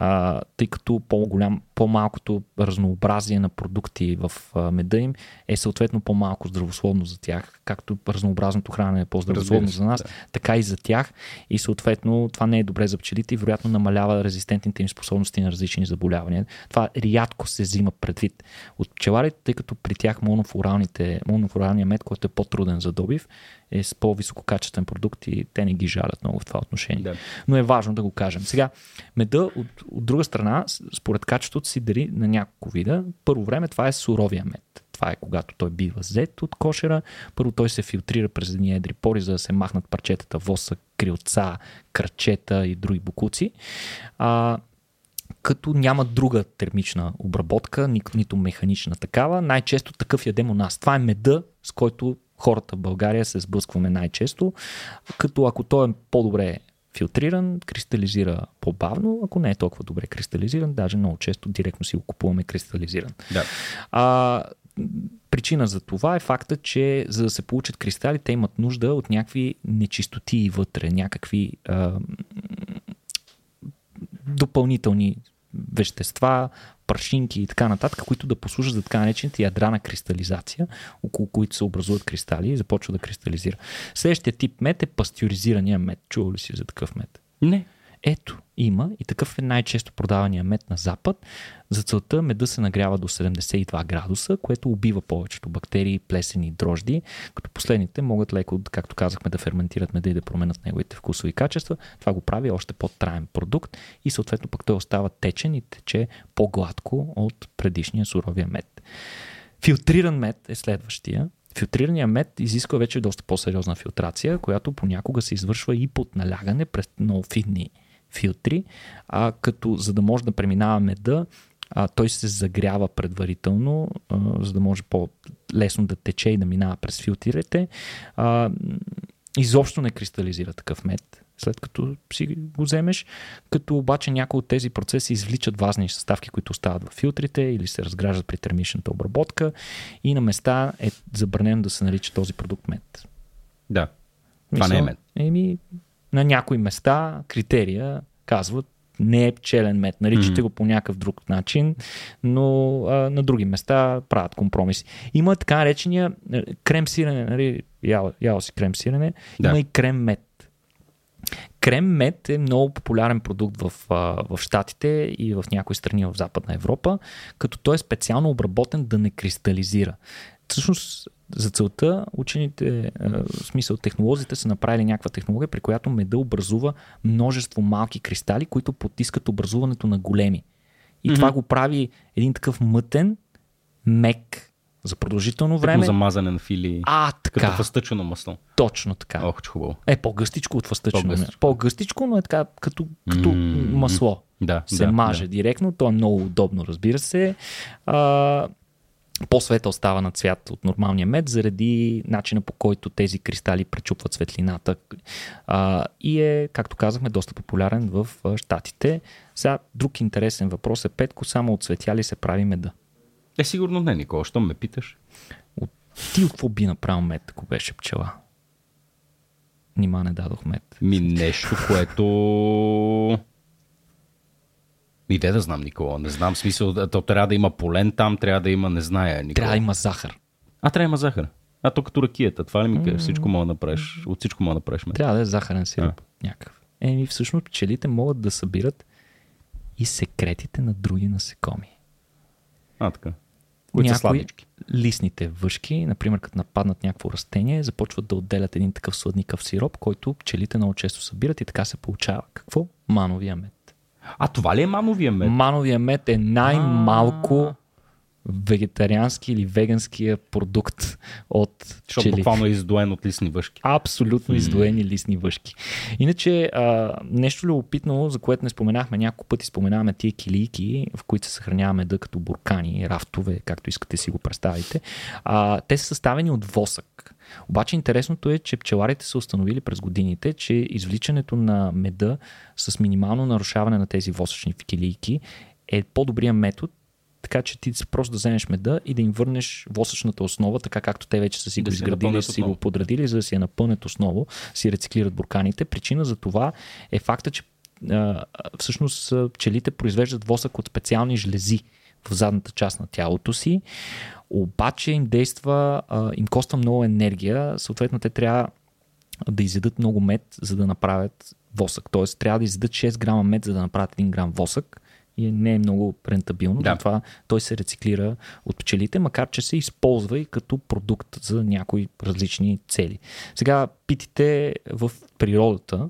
а, тъй като по-голям, по-малкото разнообразие на продукти в меда им е съответно по-малко здравословно за тях, както разнообразното хранене е по-здравословно за нас, да. така и за тях и съответно това не е добре за пчелите и вероятно намалява резистентните им способности на различни заболявания. Това рядко се взима предвид от пчеларите, тъй като при тях монофлоралния мед, който е по-труден за добив, е с по-висококачествен продукт и те не ги жалят много в това отношение. Да. Но е важно да го кажем. Сега, меда от, от друга страна, според качеството си дали на няколко вида. Първо време това е суровия мед. Това е когато той бива взет от кошера. Първо той се филтрира през едни едри пори, за да се махнат парчетата воса, крилца, кръчета и други букуци. А, като няма друга термична обработка, ни, нито механична такава. Най-често такъв ядем у нас. Това е меда, с който хората в България се сблъскваме най-често, като ако той е по-добре филтриран, кристализира по-бавно, ако не е толкова добре кристализиран, даже много често директно си го купуваме кристализиран. Да. А, причина за това е факта, че за да се получат кристали, те имат нужда от някакви нечистоти вътре, някакви а, допълнителни вещества, прашинки и така нататък, които да послужат за така наречените ядра на кристализация, около които се образуват кристали и започва да кристализира. Следващия тип мед е пастюризирания мед. Чува ли си за такъв мед? Не. Ето, има и такъв е най-често продавания мед на запад. За целта меда се нагрява до 72 градуса, което убива повечето бактерии, плесени и дрожди, като последните могат леко, както казахме, да ферментират меда и да променят неговите вкусови качества. Това го прави още по-траен продукт и съответно пък той остава течен и тече по-гладко от предишния суровия мед. Филтриран мед е следващия. Филтрираният мед изисква вече доста по-сериозна филтрация, която понякога се извършва и под налягане през много финни филтри, а като за да може да преминава меда, а, той се загрява предварително, а, за да може по-лесно да тече и да минава през филтрите. А, изобщо не кристализира такъв мед, след като си го вземеш, като обаче някои от тези процеси извличат важни съставки, които остават в филтрите или се разграждат при термичната обработка и на места е забранено да се нарича този продукт мед. Да. Това не е мед. Еми, на някои места критерия казват не е пчелен мед. Наричате mm-hmm. го по някакъв друг начин, но а, на други места правят компромиси. Има така наречения е, крем сирене, нали, ял, ял си крем сирене, да. има и крем мед. Крем мед е много популярен продукт в, в Штатите и в някои страни в Западна Европа, като той е специално обработен да не кристализира. Всъщност за целта учените, в смисъл технолозите са направили някаква технология, при която меда образува множество малки кристали, които потискат образуването на големи. И mm-hmm. това го прави един такъв мътен, мек, за продължително време. за мазане на фили. А, така. Като въстъчено масло. Точно така. Ох, хубаво. Е, по-гъстичко от въстъчено. По-гъстичко, по-гъстичко но е така като, като mm-hmm. масло. Да, се да, маже да. директно. То е много удобно, разбира се. А, по-светъл става на цвят от нормалния мед, заради начина по който тези кристали пречупват светлината. А, и е, както казахме, доста популярен в Штатите. Сега друг интересен въпрос е, Петко, само от светя ли се прави меда? Е, сигурно не, Никола. Що ме питаш? От... Ти от какво би направил мед, ако беше пчела? Нима не дадох мед. Ми нещо, което и де да знам, Никола. Не знам смисъл. То трябва да има полен там, трябва да има, не зная, Никола. Трябва да има захар. А, трябва да има захар. А то като ракията. Това ли ми кажеш? Всичко мога да направиш. От всичко мога да направиш. Ме. Трябва да е захарен сироп. Някакъв. Еми, всъщност пчелите могат да събират и секретите на други насекоми. А, така. Които са сладички. листните въшки, например, като нападнат някакво растение, започват да отделят един такъв сладникъв сироп, който пчелите много често събират и така се получава. Какво? Мановия мед. А това ли е мановия мед? Мановия мед е най-малко вегетариански или веганския продукт от Защото пчели. буквално е издоен от лисни въшки. Абсолютно издоени лисни въшки. Иначе а, нещо любопитно, за което не споменахме няколко пъти, споменаваме тия килийки, в които се съхранява меда като буркани, рафтове, както искате си го представите. А, те са съставени от восък. Обаче интересното е, че пчеларите са установили през годините, че извличането на меда с минимално нарушаване на тези восъчни килийки е по-добрия метод така че ти просто да вземеш меда и да им върнеш восъчната основа, така както те вече са си Да го изградили, си го подредили, за да си я напълнят осново, си рециклират бурканите. Причина за това е факта, че а, всъщност пчелите произвеждат восък от специални жлези в задната част на тялото си, обаче им действа, а, им коства много енергия, съответно те трябва да изядат много мед, за да направят восък. Тоест трябва да изядат 6 грама мед, за да направят 1 грам восък и не е много рентабилно. Да. Затова той се рециклира от пчелите, макар че се използва и като продукт за някои различни цели. Сега питите в природата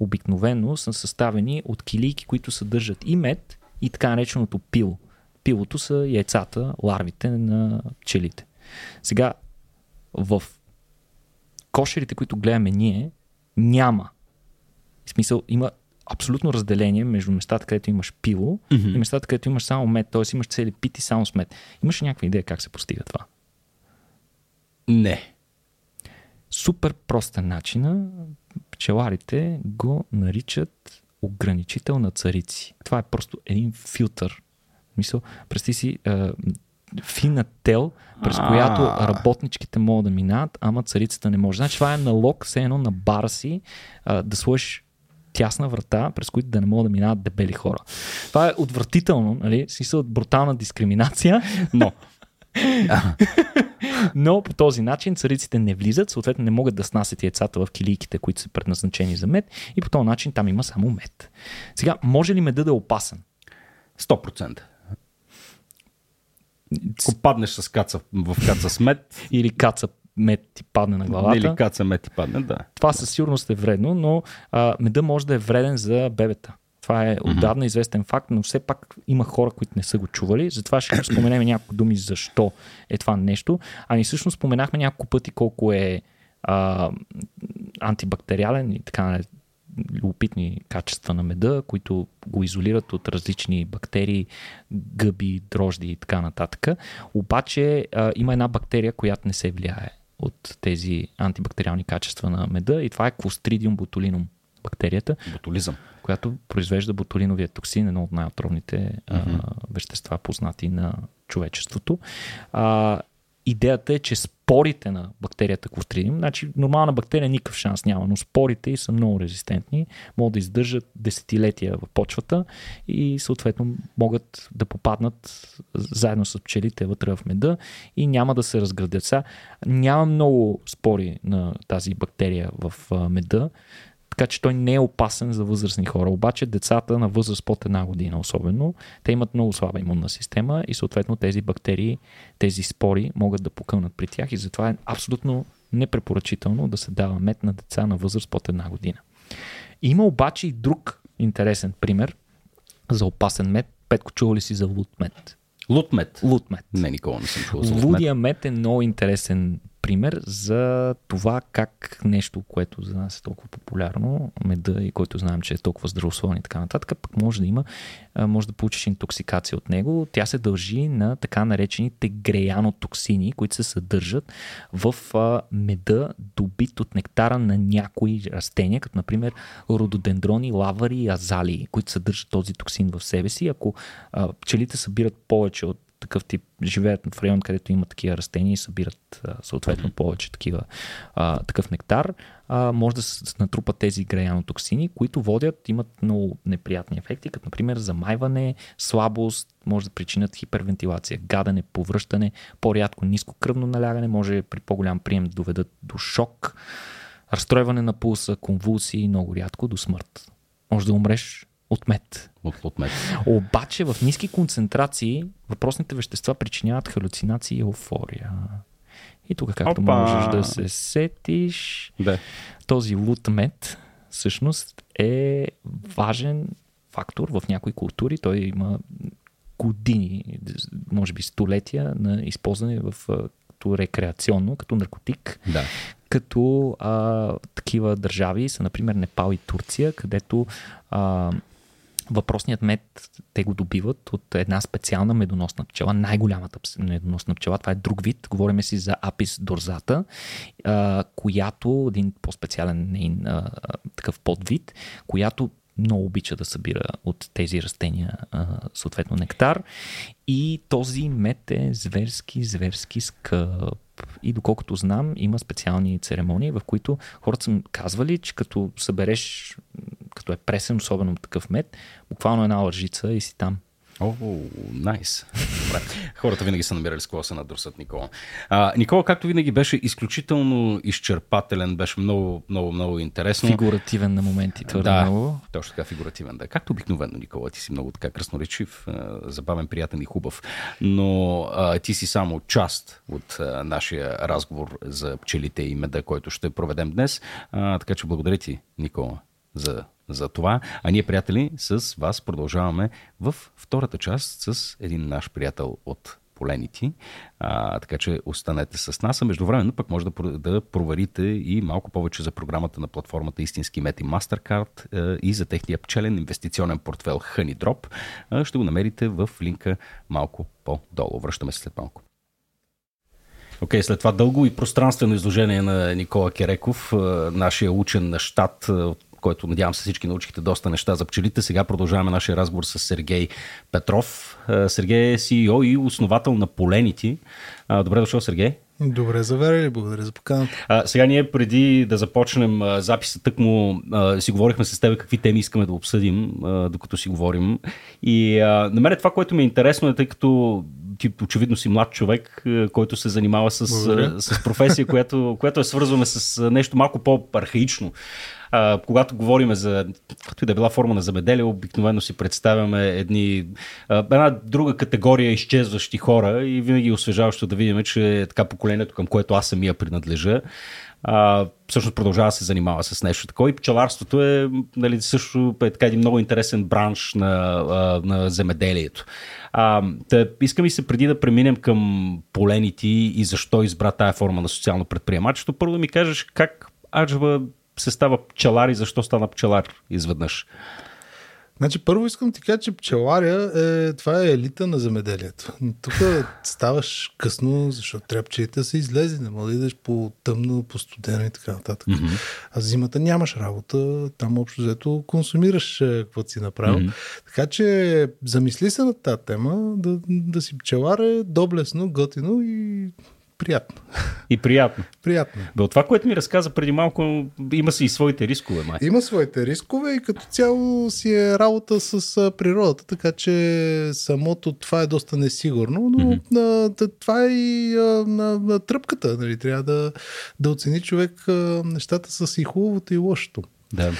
обикновено са съставени от килийки, които съдържат и мед, и така нареченото пило. Пилото са яйцата, ларвите на пчелите. Сега, в кошерите, които гледаме ние, няма. В смисъл, има абсолютно разделение между местата, където имаш пило Мгм. и местата, където имаш само мед, т.е. имаш цели пити само с мед. Имаш ли някаква идея как се постига това? Не. Супер проста начина. Пчеларите го наричат ограничител на царици. Това е просто един филтър. Мисъл, представи си е, фина тел, през А. която работничките могат да минават, ама царицата не може. Значи това е налог, все едно на бара си, е, да сложиш тясна врата, през които да не могат да минават дебели хора. Това е отвратително, нали? Смисъл, брутална дискриминация, Но. но по този начин цариците не влизат, съответно не могат да снасят яйцата в килийките, които са предназначени за мед и по този начин там има само мед. Сега, може ли меда да е опасен? 100%. Ако паднеш с каца, в каца с мед, Или каца мед ти падне на главата? или каца мед ти падне, да. Това със сигурност е вредно, но а, меда може да е вреден за бебета. Това е отдавна известен факт, но все пак има хора, които не са го чували. Затова ще споменем няколко думи защо е това нещо. Ами всъщност споменахме няколко пъти колко е а, антибактериален и така любопитни качества на меда, които го изолират от различни бактерии, гъби, дрожди и така нататък. Обаче а, има една бактерия, която не се влияе от тези антибактериални качества на меда и това е Clostridium botulinum бактерията, Ботулизъм. която произвежда ботулиновия токсин, едно от най-отровните а, Мгм. вещества, познати на човечеството. А, идеята е, че спорите на бактерията Clostridium, значи нормална бактерия никакъв шанс няма, но спорите са много резистентни, могат да издържат десетилетия в почвата и съответно могат да попаднат заедно с пчелите вътре в меда и няма да се разградят. Сега няма много спори на тази бактерия в меда, така че той не е опасен за възрастни хора. Обаче децата на възраст под една година особено, те имат много слаба имунна система и съответно тези бактерии, тези спори могат да покълнат при тях и затова е абсолютно непрепоръчително да се дава мед на деца на възраст под една година. Има обаче и друг интересен пример за опасен мед. Петко, чува ли си за лут мед? Лутмет. Лут мед. Не, никога не съм чувал за лутмет. Лудия мед е много интересен пример за това как нещо, което за нас е толкова популярно, меда и който знаем, че е толкова здравословен и така нататък, пък може да има, може да получиш интоксикация от него. Тя се дължи на така наречените греянотоксини, които се съдържат в меда, добит от нектара на някои растения, като например рододендрони, лавари и азалии, които съдържат този токсин в себе си. Ако пчелите събират повече от такъв тип, живеят в район, където има такива растения и събират съответно повече такива, а, такъв нектар, а, може да се натрупат тези греянотоксини, които водят, имат много неприятни ефекти, като например замайване, слабост, може да причинят хипервентилация, гадане, повръщане, по-рядко ниско кръвно налягане, може при по-голям прием да доведат до шок, разстройване на пулса, конвулсии, много рядко до смърт. Може да умреш от мед. От лутмет. Обаче в ниски концентрации въпросните вещества причиняват халюцинации и еуфория. И тук, както Опа! можеш да се сетиш, Да. този лутмет всъщност е важен фактор в някои култури. Той има години, може би столетия на използване в като рекреационно, като наркотик Да. като а, такива държави са, например, Непал и Турция, където а, въпросният мед те го добиват от една специална медоносна пчела, най-голямата медоносна пчела. Това е друг вид. Говориме си за апис дорзата, която, един по-специален нейн такъв подвид, която много обича да събира от тези растения съответно нектар. И този мед е зверски, зверски скъп. И доколкото знам, има специални церемонии, в които хората са казвали, че като събереш, като е пресен, особено такъв мед, буквално една лъжица и си там. О, найс. Хората винаги са намирали с кого се надурсат Никола. А, Никола, както винаги, беше изключително изчерпателен, беше много, много, много интересно. Фигуративен на моменти, твърде да, много. точно така фигуративен, да. Както обикновено, Никола, ти си много така красноречив, забавен, приятен и хубав. Но а, ти си само част от а, нашия разговор за пчелите и меда, който ще проведем днес. А, така че благодаря ти, Никола, за за това. А ние, приятели, с вас продължаваме в втората част с един наш приятел от поленити. А, така че останете с нас. А междувременно пък може да, да проверите и малко повече за програмата на платформата Истински Мет и Mastercard а, и за техния пчелен инвестиционен портфел Honeydrop. А, ще го намерите в линка малко по-долу. Връщаме се след малко. Окей, okay, след това дълго и пространствено изложение на Никола Кереков, нашия учен на щат който надявам се всички научихте доста неща за пчелите. Сега продължаваме нашия разговор с Сергей Петров. Е, Сергей е CEO и основател на Поленити. Добре дошъл, Сергей. Добре заварили, благодаря за поканата. А, сега ние преди да започнем а, записа, тък му а, си говорихме с теб какви теми искаме да обсъдим, а, докато си говорим. И а, на мен това, което ми е интересно е, тъй като ти очевидно си млад човек, който се занимава с, с професия, която, която е свързвана с нещо малко по-архаично. А, когато говорим за както и да е била форма на замеделие, обикновено си представяме едни, а, една друга категория изчезващи хора и винаги е освежаващо да видим, че е така поколението, към което аз самия принадлежа, а, всъщност продължава да се занимава с нещо такова. И пчеларството е нали, също е така един много интересен бранш на, а, на земеделието. А, да, искам и се преди да преминем към полените и защо избра тая форма на социално предприемачество, първо да ми кажеш как Аджва се става пчелар и защо стана пчелар изведнъж? Значи първо искам ти кажа, че пчеларя е, това е елита на земеделието. Тук ставаш късно, защото трябва пчелите да се излезе, не може да идеш по тъмно, по студено и така нататък. Mm-hmm. А зимата нямаш работа, там общо взето консумираш какво си направил. Mm-hmm. Така че замисли се на тази тема, да, да си пчелар е доблесно, готино и приятно. И приятно. приятно. Бе, от това, което ми разказа преди малко, има си и своите рискове, май. Има своите рискове и като цяло си е работа с природата, така че самото това е доста несигурно, но mm-hmm. това е и а, на, на тръпката. Нали? Трябва да, да оцени човек нещата с и хубавото и лошото. Да.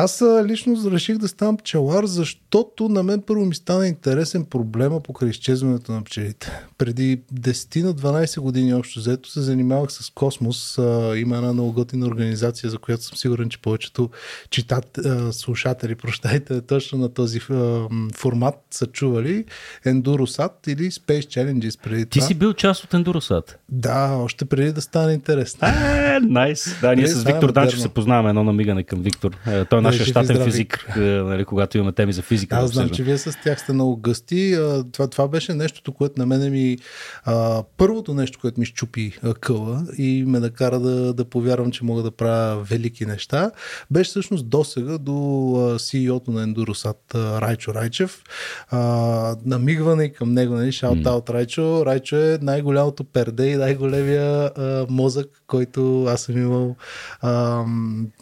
Аз лично реших да ставам пчелар, защото на мен първо ми стана интересен проблема покрай изчезването на пчелите. Преди 10 на 12 години общо взето се занимавах с космос. Има една много готина организация, за която съм сигурен, че повечето читат, слушатели, прощайте, точно на този формат са чували. Endurosat или Space Challenges преди Ти това. си бил част от Endurosat? Да, още преди да стане интересно. Е, найс. Да, ние с Виктор Данчев се познаваме едно намигане към Виктор. Е, той е нашия щатен физик, е, нали, когато имаме теми за физика. Аз знам, че вие с тях сте много гъсти. Това, това беше нещото, което на мен ми... А, първото нещо, което ми щупи къла и ме накара да, да повярвам, че мога да правя велики неща, беше всъщност досега до CEO-то на Endurosat Райчо Райчев. А, намигване към него, нали, шаут mm. Райчо. Райчо е най-голямото перде и най-големия а, мозък, който аз съм имал а,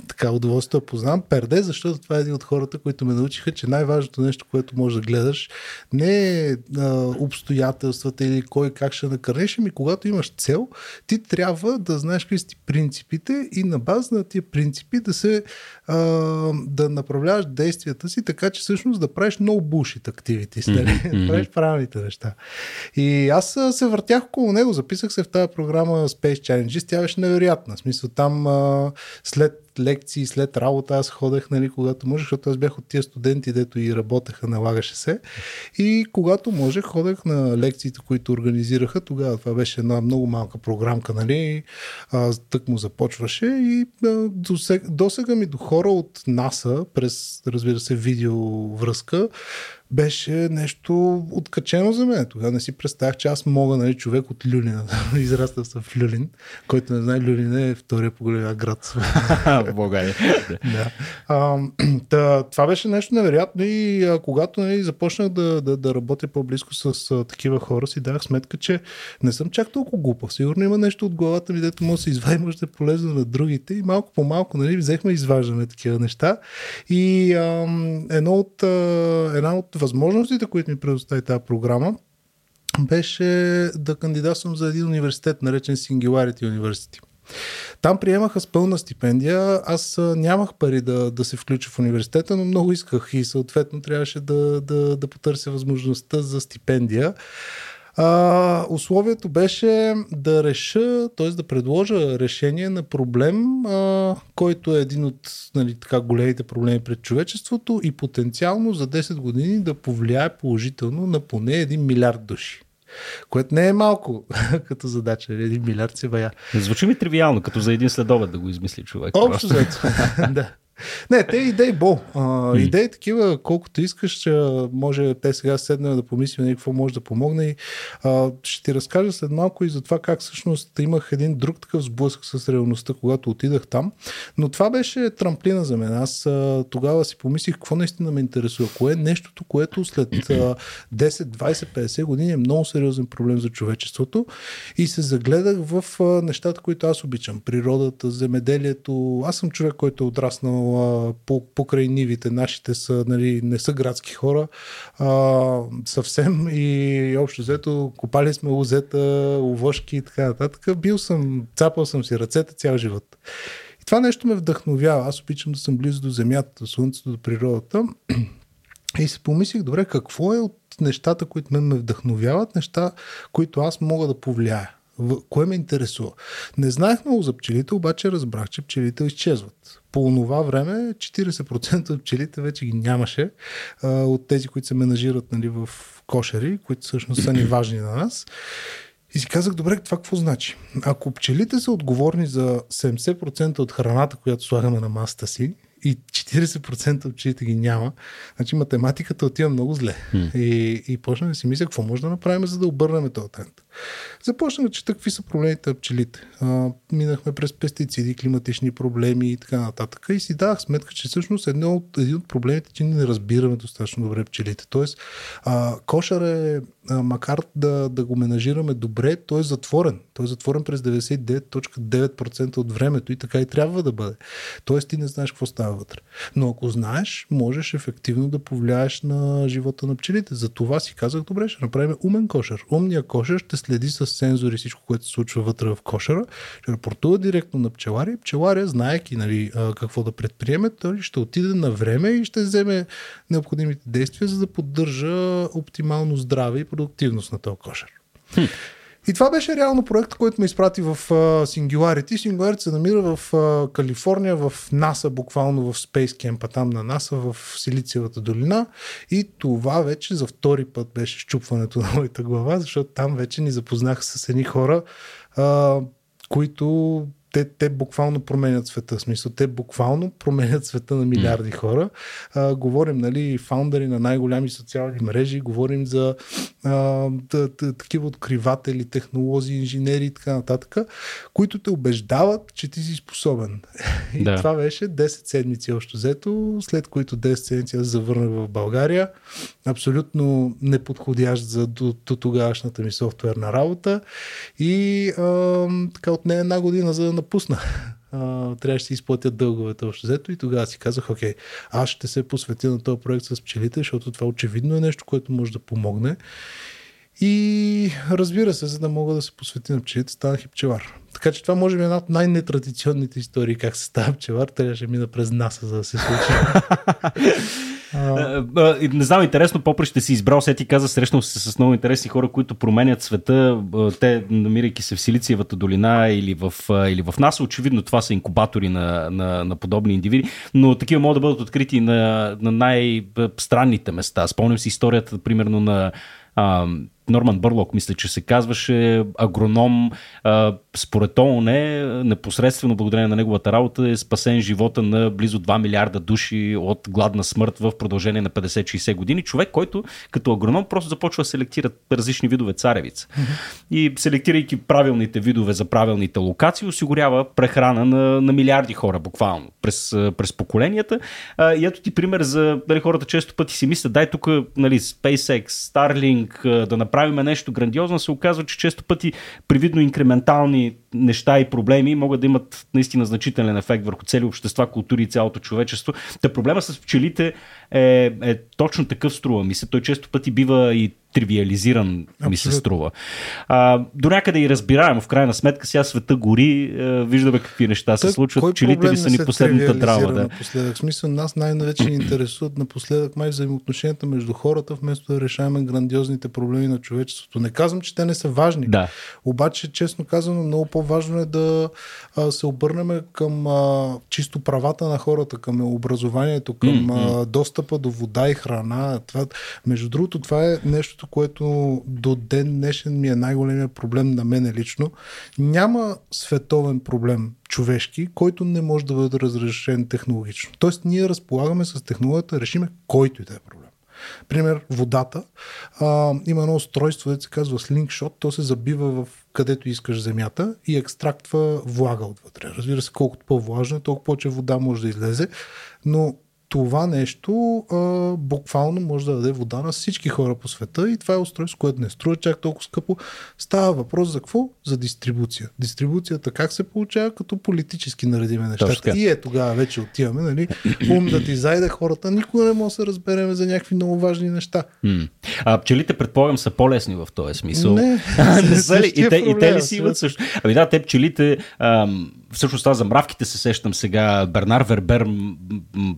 така удоволствие да познавам. Перде, защото това е един от хората, които ме научиха, че най-важното нещо, което можеш да гледаш, не е а, обстоятелствата или кой как ще накърнеш, ами когато имаш цел, ти трябва да знаеш какви са принципите и на база на тия принципи да се а, да направляваш действията си, така че всъщност да правиш бушит активити, mm-hmm. да правиш правилните неща. И аз се въртях около него, записах се в тази програма Space Challenges, тя беше невероятна. В смисъл там а, след лекции, след работа аз ходех, нали, когато можех, защото аз бях от тия студенти, дето и работеха, налагаше се. И когато можех, ходех на лекциите, които организираха. Тогава това беше една много малка програмка, нали, тък му започваше и а, до, сега, до сега ми до хора от НАСА, през, разбира се, видеовръзка, беше нещо откачено за мен. Тогава не си представях, че аз мога, нали, човек от Люлина, израснал съм в Люлин, който не знае, Люлин е втория по големия град. в България. да. А, та, това беше нещо невероятно и а, когато нали, започнах да, да, да работя по-близко с а, такива хора, си дах сметка, че не съм чак толкова глупав. Сигурно има нещо от главата ми, дето може да се извади, може да е полезно на другите и малко по малко нали, взехме и изваждаме такива неща. И а, едно от, а, една от възможностите, които ми предостави тази програма, беше да кандидатствам за един университет, наречен Singularity University. Там приемаха с пълна стипендия. Аз нямах пари да, да се включа в университета, но много исках и съответно трябваше да, да, да потърся възможността за стипендия. А, условието беше да реша, т.е. да предложа решение на проблем, а, който е един от нали, така, големите проблеми пред човечеството и потенциално за 10 години да повлияе положително на поне 1 милиард души. Което не е малко като задача. Един милиард се бая. Звучи ми тривиално, като за един следобед да го измисли човек. Общо да. Не, те идеи бол. А, идеи такива, колкото искаш, може те сега седнем да помислим на какво може да помогне. И, а, ще ти разкажа след малко и за това как всъщност имах един друг такъв сблъсък с реалността, когато отидах там. Но това беше трамплина за мен. Аз а, тогава си помислих какво наистина ме интересува. Кое е нещото, което след а, 10, 20, 50 години е много сериозен проблем за човечеството. И се загледах в а, нещата, които аз обичам. Природата, земеделието. Аз съм човек, който е отраснал по, покрай нивите. Нашите са, нали, не са градски хора а, съвсем и общо взето копали сме лозета, овошки и така нататък. Бил съм, цапал съм си ръцете цял живот. И това нещо ме вдъхновява. Аз обичам да съм близо до земята, до слънцето, до природата. И си помислих, добре, какво е от нещата, които мен ме вдъхновяват, неща, които аз мога да повлияя. Кое ме интересува? Не знаех много за пчелите, обаче разбрах, че пчелите изчезват. По това време 40% от пчелите вече ги нямаше а, от тези, които се менажират нали, в кошери, които всъщност са ни важни на нас. И си казах, добре, това какво значи? Ако пчелите са отговорни за 70% от храната, която слагаме на масата си, и 40% от пчелите ги няма, значи математиката отива много зле. Mm. И, и почнах да си мисля какво може да направим, за да обърнем този тренд. Започнах да чета какви са проблемите на пчелите. А, минахме през пестициди, климатични проблеми и така нататък. И си давах сметка, че всъщност едно от, един от проблемите, че не разбираме достатъчно добре пчелите. Тоест, а, кошър е, а, макар да, да го менажираме добре, той е затворен. Той е затворен през 99.9% от времето и така и трябва да бъде. Тоест, ти не знаеш какво става вътре. Но ако знаеш, можеш ефективно да повлияеш на живота на пчелите. За това си казах, добре, ще направим умен кошер. Умния кошер ще следи с сензори всичко, което се случва вътре в кошера, ще рапортува директно на пчеларя и пчеларя, знаеки нали, какво да предприеме, той ще отиде на време и ще вземе необходимите действия, за да поддържа оптимално здраве и продуктивност на този кошер. Хм. И това беше реално проект, който ме изпрати в uh, Singularity. Singularity се намира в Калифорния, в НАСА, буквално в Space Camp, там на НАСА, в Силициевата долина. И това вече за втори път беше щупването на моята глава, защото там вече ни запознах с едни хора, които те, те буквално променят света. В смисъл, те буквално променят света на милиарди хора. А, говорим, нали, фаундъри на най-голями социални мрежи, говорим за а, т, т, такива откриватели, технолози, инженери и така нататък, които те убеждават, че ти си способен. И да. това беше 10 седмици още взето, след които 10 седмици аз завърнах в България. Абсолютно неподходящ за до, до тогавашната ми софтуерна работа. И а, така от нея една година за да напусна. трябваше да си изплатят дълговете общо взето и тогава си казах, окей, аз ще се посветя на този проект с пчелите, защото това очевидно е нещо, което може да помогне. И разбира се, за да мога да се посветя на пчелите, станах и пчелар. Така че това може би е една от най-нетрадиционните истории как се става пчелар. Трябваше мина през НАСА, за да се случи. Не знам, интересно, попри ще си избрал, се ти каза, срещнал се с много интересни хора, които променят света. Те, намирайки се в Силициевата долина или в, или в НАСА, очевидно това са инкубатори на, на, на подобни индивиди, но такива могат да бъдат открити на, на най-странните места. Спомням си историята, примерно, на Норман Бърлок, мисля, че се казваше, агроном, според ООН, непосредствено благодарение на неговата работа е спасен живота на близо 2 милиарда души от гладна смърт в продължение на 50-60 години. Човек, който като агроном просто започва да селектира различни видове царевица. И селектирайки правилните видове за правилните локации, осигурява прехрана на, на милиарди хора, буквално, през, през поколенията. И ето ти пример за нали, хората често пъти си мислят, дай тук нали, SpaceX, Starlink, да направим нещо грандиозно, се оказва, че често пъти привидно инкрементални неща и проблеми могат да имат наистина значителен ефект върху цели общества, култури и цялото човечество. Та проблема с пчелите е, е точно такъв струва ми се. Той често пъти бива и тривиализиран, Абсолютно. ми се струва. А, до някъде и разбираемо, в крайна сметка сега света гори, е, виждаме какви неща се случват. Пчелите ли са ни последната драма? Да. Напоследък. В смисъл, нас най-навече ни интересуват напоследък май взаимоотношенията между хората, вместо да решаваме грандиозните проблеми на човечеството. Не казвам, че те не са важни. Да. Обаче, честно казвам, много по-важно е да а, се обърнем към а, чисто правата на хората, към образованието, към mm-hmm. а, достъпа до вода и храна. Това, между другото, това е нещо, което до ден днешен ми е най-големия проблем на мене лично. Няма световен проблем човешки, който не може да бъде разрешен технологично. Тоест, ние разполагаме с технологията решиме който и да е проблем. Пример, водата. А, има едно устройство, което се казва Slingshot. То се забива в където искаш земята и екстрактва влага отвътре. Разбира се, колкото по-влажно е, толкова повече вода може да излезе, но това нещо а, буквално може да даде вода на всички хора по света и това е устройство, което не струва чак толкова скъпо. Става въпрос за какво? За дистрибуция. Дистрибуцията как се получава? Като политически наредиме нещата. И е тогава вече отиваме, нали? Ум да ти зайде хората, никога не може да се разбереме за някакви много важни неща. М. А пчелите, предполагам, са по-лесни в този смисъл. Не, не са ли? И те, и те ли си имат също? Ами да, те пчелите, ам, всъщност аз за мравките се сещам сега. Бернар Вербер,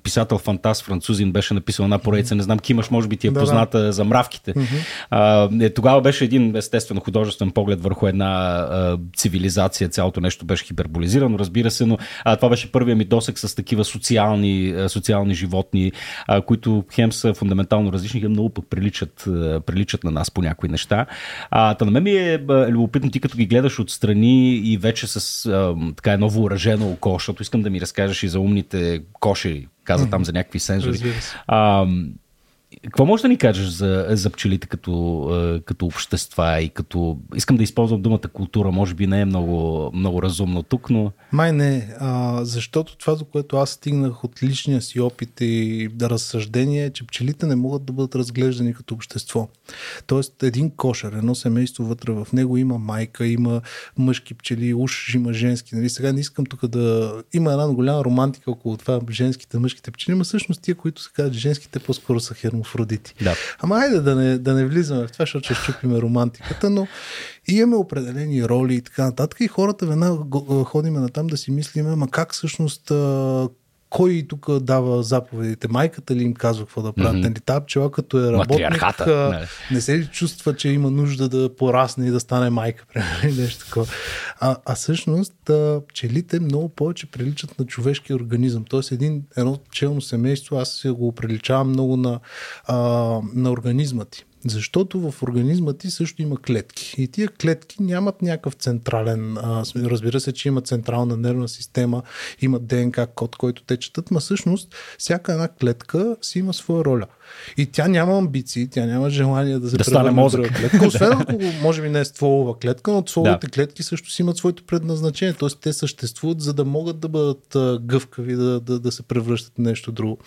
писател фантаст французин, беше написал една поредица. Не знам, Кимаш, може би ти е да, позната да. за мравките. А, е, тогава беше един естествено художествен поглед върху една а, цивилизация. Цялото нещо беше хиперболизирано, разбира се, но а, това беше първия ми досек с такива социални, а, социални животни, а, които хем са фундаментално различни, хем много пък приличат, а, приличат на нас по някои неща. А, та на мен ми е любопитно ти като ги гледаш отстрани и вече с а, така едно въоръжено око, защото искам да ми разкажеш и за умните кошери, каза mm-hmm. там за някакви сензори. А, какво можеш да ни кажеш за, за пчелите като, като общества и като... Искам да използвам думата култура, може би не е много, много разумно тук, но... Май не, а, защото това, до което аз стигнах от личния си опит и да разсъждение е, че пчелите не могат да бъдат разглеждани като общество. Тоест един кошер, едно семейство вътре в него има майка, има мъжки пчели, уж има женски. Нали? Сега не искам тук да... Има една голяма романтика около това женските, мъжките пчели, но всъщност тия, които се казват женските, по-скоро са хермо хермафродити. Да. Ама айде да не, да не влизаме в това, защото ще щупиме романтиката, но имаме определени роли и така нататък и хората веднага ходиме на там да си мислиме, ама как всъщност кой тук дава заповедите? Майката ли им казва какво да правят? Mm-hmm. Та пчела като е работник, не. не се ли чувства, че има нужда да порасне и да стане майка, примерно, нещо такова. А, а всъщност пчелите много повече приличат на човешки организъм. Тоест един, едно пчелно семейство, аз се го приличавам много на, а, на организма ти. Защото в организма ти също има клетки. И тия клетки нямат някакъв централен, а, разбира се, че има централна нервна система, има ДНК код, който те четат, но всъщност всяка една клетка си има своя роля. И тя няма амбиции, тя няма желание да се да стане мозък. Клетка, освен ако може би не е стволова клетка, но стволовите да. клетки също си имат своето предназначение. Т.е. те съществуват, за да могат да бъдат гъвкави, да, да, да се превръщат в нещо друго.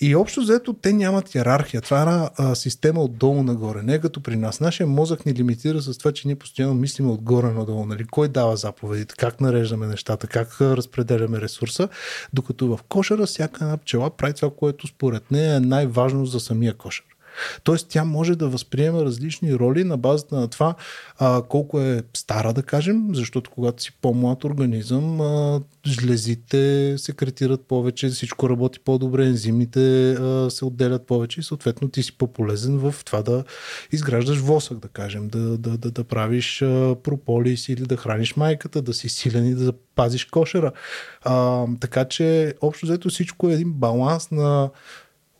И общо взето те нямат иерархия. Това е една а, система отдолу нагоре. Не като при нас. Нашия мозък ни лимитира с това, че ние постоянно мислиме отгоре надолу. Нали? Кой дава заповедите, как нареждаме нещата, как разпределяме ресурса. Докато в кошера всяка една пчела прави това, което според нея е най-важно за самия кошер. Тоест тя може да възприема различни роли на базата на това а, колко е стара, да кажем, защото когато си по-млад организъм, а, жлезите секретират повече, всичко работи по-добре, ензимите а, се отделят повече и съответно ти си по-полезен в това да изграждаш восък, да кажем, да, да, да, да правиш а, прополис или да храниш майката, да си силен и да пазиш кошера. А, така че общо взето всичко е един баланс на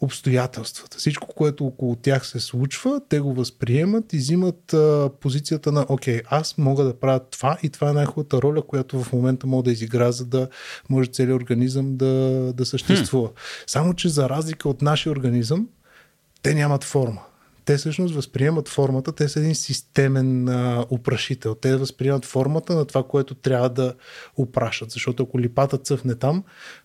обстоятелствата. Всичко, което около тях се случва, те го възприемат и взимат а, позицията на окей, аз мога да правя това и това е най-хубавата роля, която в момента мога да изигра, за да може целият организъм да, да съществува. Хм. Само, че за разлика от нашия организъм, те нямат форма те всъщност възприемат формата, те са един системен а, упрашител. Те възприемат формата на това, което трябва да опрашат. Защото ако липата цъфне там,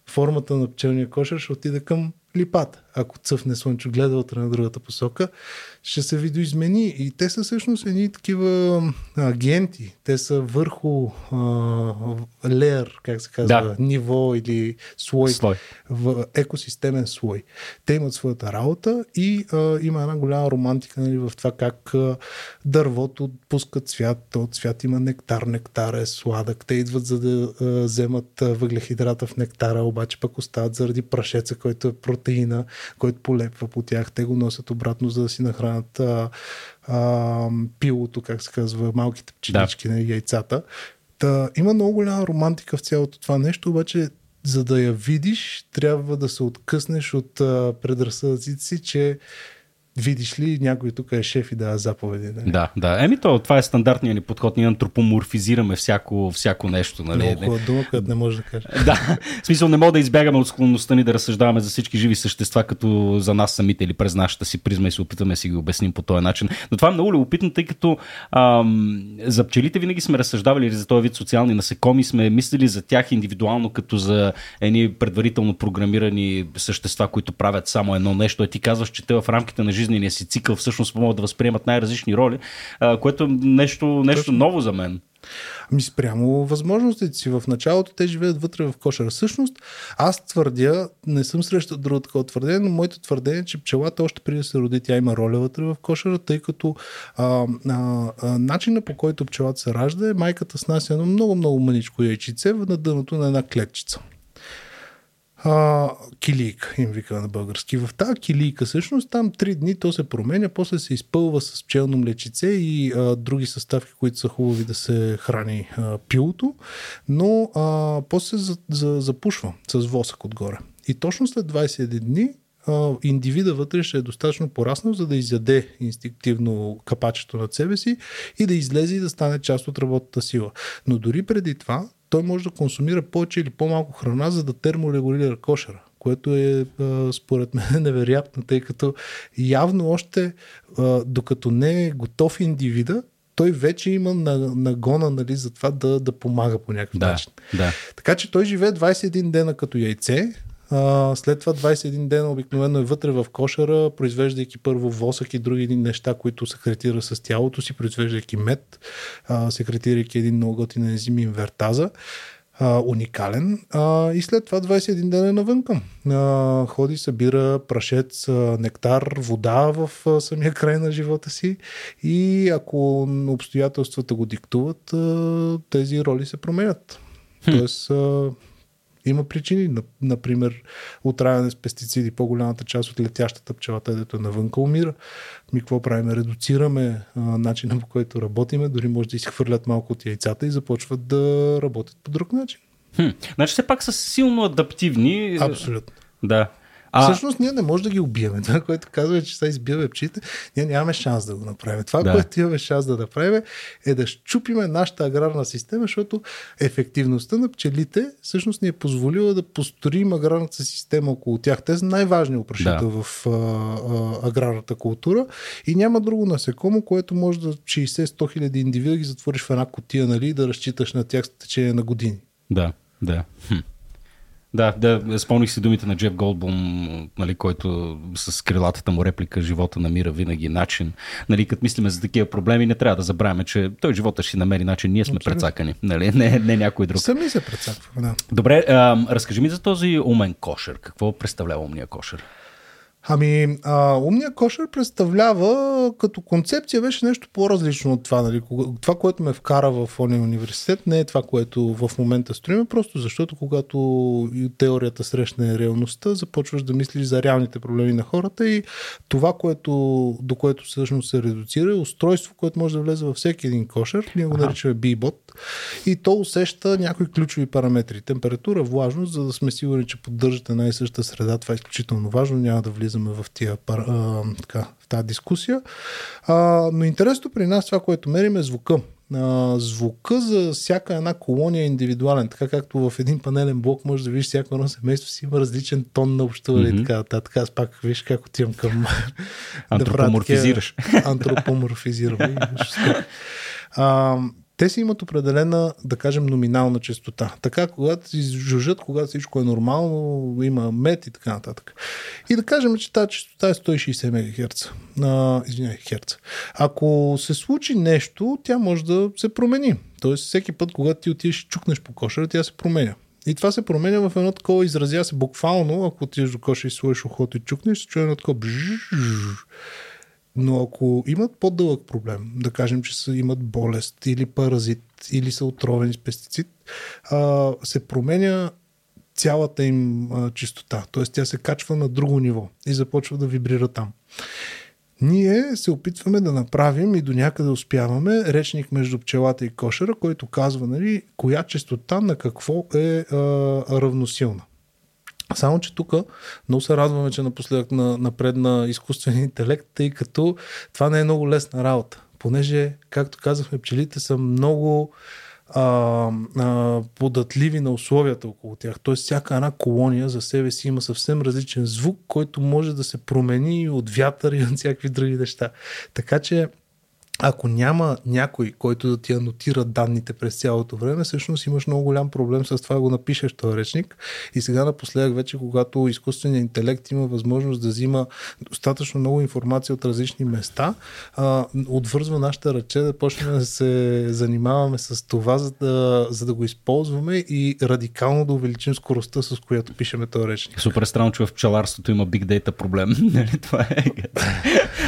формата на пчелния кошер ще отиде към липата. Ако цъфне слънчогледа от на другата посока, ще се видоизмени. И те са всъщност едни такива агенти. Те са върху а, леер, как се казва, да. ниво или слой, слой. В екосистемен слой. Те имат своята работа и а, има една голяма романтика нали, в това как а, дървото пуска цвят. От цвят има нектар, нектар е сладък. Те идват за да а, вземат въглехидрата в нектара, обаче пък остават заради прашеца, който е протеина, който полепва по тях. Те го носят обратно, за да си нахранят а, а, пилото, как се казва, малките пчелички да. на яйцата. Та, има много голяма романтика в цялото това нещо, обаче за да я видиш, трябва да се откъснеш от а, предразсъдъците си, че видиш ли, някой тук е шеф и да заповеди. Нали? Да, да. Еми то, това е стандартният ни подход. Ние антропоморфизираме всяко, всяко нещо. Нали? Много хубава дума, която не може да кажа. да, в смисъл не мога да избягаме от склонността ни да разсъждаваме за всички живи същества, като за нас самите или през нашата си призма и се опитваме да си ги обясним по този начин. Но това е много любопитно, тъй като ам, за пчелите винаги сме разсъждавали за този вид социални насекоми, сме мислили за тях индивидуално, като за едни предварително програмирани същества, които правят само едно нещо. И ти казваш, че те в рамките на жизнения си цикъл всъщност могат да възприемат най-различни роли, а, което е нещо, нещо ново за мен. Ми спрямо възможностите си. В началото те живеят вътре в кошера. Всъщност, аз твърдя, не съм срещал друго такова твърдение, но моето твърдение е, че пчелата още преди да се роди, тя има роля вътре в кошера, тъй като а, а, а, начина по който пчелата се ражда е майката снася едно много-много мъничко яйчице на дъното на една клетчица а, килийка, им вика на български. В тази килийка, всъщност, там три дни то се променя, после се изпълва с пчелно млечице и а, други съставки, които са хубави да се храни а, пилото, но а, после за, за, запушва с восък отгоре. И точно след 21 дни а, индивида вътре ще е достатъчно пораснал, за да изяде инстинктивно капачето над себе си и да излезе и да стане част от работната сила. Но дори преди това, той може да консумира повече или по-малко храна, за да терморегулира кошера което е според мен невероятно, тъй като явно още докато не е готов индивида, той вече има нагона нали, за това да, да помага по някакъв да, начин. Да. Така че той живее 21 дена като яйце, а, след това 21 дена обикновено е вътре в кошера, произвеждайки първо восък и други неща, които секретира с тялото си, произвеждайки мед, а, секретирайки един много готин ензим инвертаза. А, уникален. А, и след това 21 дена е навънка. А, ходи, събира прашец, а, нектар, вода в а, самия край на живота си и ако обстоятелствата го диктуват, а, тези роли се променят. Хм. Тоест, а, има причини, например, отравяне с пестициди. По-голямата част от летящата пчелата, дето е навънка, умира. Ми какво правим? Редуцираме а, начина по който работиме, дори може да изхвърлят малко от яйцата и започват да работят по друг начин. Хм. Значи все пак са силно адаптивни. Абсолютно. Да. А... Всъщност ние не можем да ги убиеме. Това, което казва, че са избиваме пчите, ние нямаме шанс да го направим. Това, да. което имаме шанс да направим, е да щупиме нашата аграрна система, защото ефективността на пчелите всъщност ни е позволила да построим аграрната система около тях. Те са най-важни опрашител да. в а, а, аграрната култура и няма друго насекомо, което може да 60-100 хиляди индивида ги затвориш в една котия нали, и да разчиташ на тях с течение на години. Да, да. Хм. Да, да, спомних си думите на Джеф Голдбум, нали, който с крилатата му реплика живота намира винаги начин. Нали, като мислиме за такива проблеми, не трябва да забравяме, че той живота ще намери начин. Ние сме Абсолютно. прецакани, нали? не, не някой друг. Сами се прецакваме, да. Добре, а, разкажи ми за този умен кошер. Какво представлява умния кошер? Ами, а, умния кошер представлява като концепция беше нещо по-различно от това. Нали? Това, което ме вкара в ония университет, не е това, което в момента строиме, просто защото когато теорията срещне реалността, започваш да мислиш за реалните проблеми на хората и това, което, до което всъщност се редуцира, е устройство, което може да влезе във всеки един кошер. Ние го наричаме B-bot. И то усеща някои ключови параметри. Температура, влажност, за да сме сигурни, че поддържате най-съща среда. Това е изключително важно. Няма да влиза влизаме в, тия, а, така, в тази дискусия. А, но интересното при нас, това, което мерим е звука. А, звука за всяка една колония е индивидуален. Така както в един панелен блок може да видиш всяко едно семейство си има различен тон на общуване mm-hmm. и така нататък. Аз пак виж как отивам към... Антропоморфизираш. Антропоморфизирам. а, те си имат определена, да кажем, номинална частота. Така, когато си жужжат, когато всичко е нормално, има мет и така нататък. И да кажем, че тази частота е 160 МГц. А, извиняй, херца. Ако се случи нещо, тя може да се промени. Тоест, всеки път, когато ти отидеш и чукнеш по кошера, тя се променя. И това се променя в едно такова, изразя се буквално, ако отидеш до коша и сложиш ухото и чукнеш, се чуе едно такова но ако имат по-дълъг проблем, да кажем, че са, имат болест или паразит, или са отровени с пестицид, а, се променя цялата им а, чистота. Т.е. тя се качва на друго ниво и започва да вибрира там. Ние се опитваме да направим и до някъде успяваме речник между пчелата и кошера, който казва нали, коя частота на какво е а, равносилна. Само, че тук много се радваме, че напоследък на, напредна изкуствен интелект, тъй като това не е много лесна работа. Понеже, както казахме, пчелите са много а, а, податливи на условията около тях. Тоест, всяка една колония за себе си има съвсем различен звук, който може да се промени от вятър и от всякакви други неща. Така че ако няма някой, който да ти анотира данните през цялото време, всъщност имаш много голям проблем с това да го напишеш този речник. И сега напоследък вече, когато изкуственият интелект има възможност да взима достатъчно много информация от различни места, а, отвързва нашата ръче да почнем да се занимаваме с това, за да, за да го използваме и радикално да увеличим скоростта, с която пишеме този речник. Супер странно, че в пчеларството има big data проблем. Нали, това е.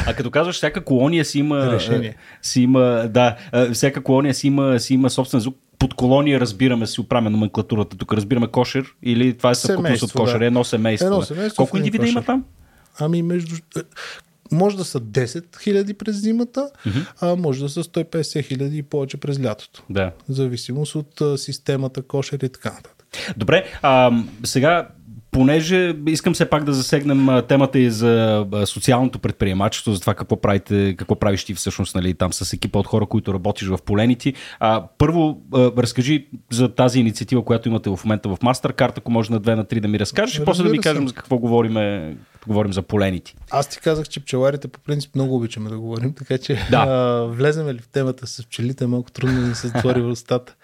А като казваш, всяка колония си има решение си има, да, всяка колония си има, си има собствен звук. Под колония разбираме, си оправяме номенклатурата. Тук разбираме кошер или това е съвкупност от кошер, да. едно семейство. Едно семейство Колко индивида има там? Ами между може да са 10 хиляди през зимата, mm-hmm. а може да са 150 хиляди и повече през лятото. Да. В зависимост от а, системата, кошер и така нататък. Добре, а, сега понеже искам все пак да засегнем темата и за социалното предприемачество, за това какво, правите, какво правиш ти всъщност нали, там с екипа от хора, които работиш в Поленити. А, първо, а, разкажи за тази инициатива, която имате в момента в Mastercard, ако може на две на три да ми разкажеш и после да ми кажем за какво говорим, говорим за поленити. Аз ти казах, че пчеларите по принцип много обичаме да говорим, така че да. а, влеземе ли в темата с пчелите, малко трудно да се затвори в устата.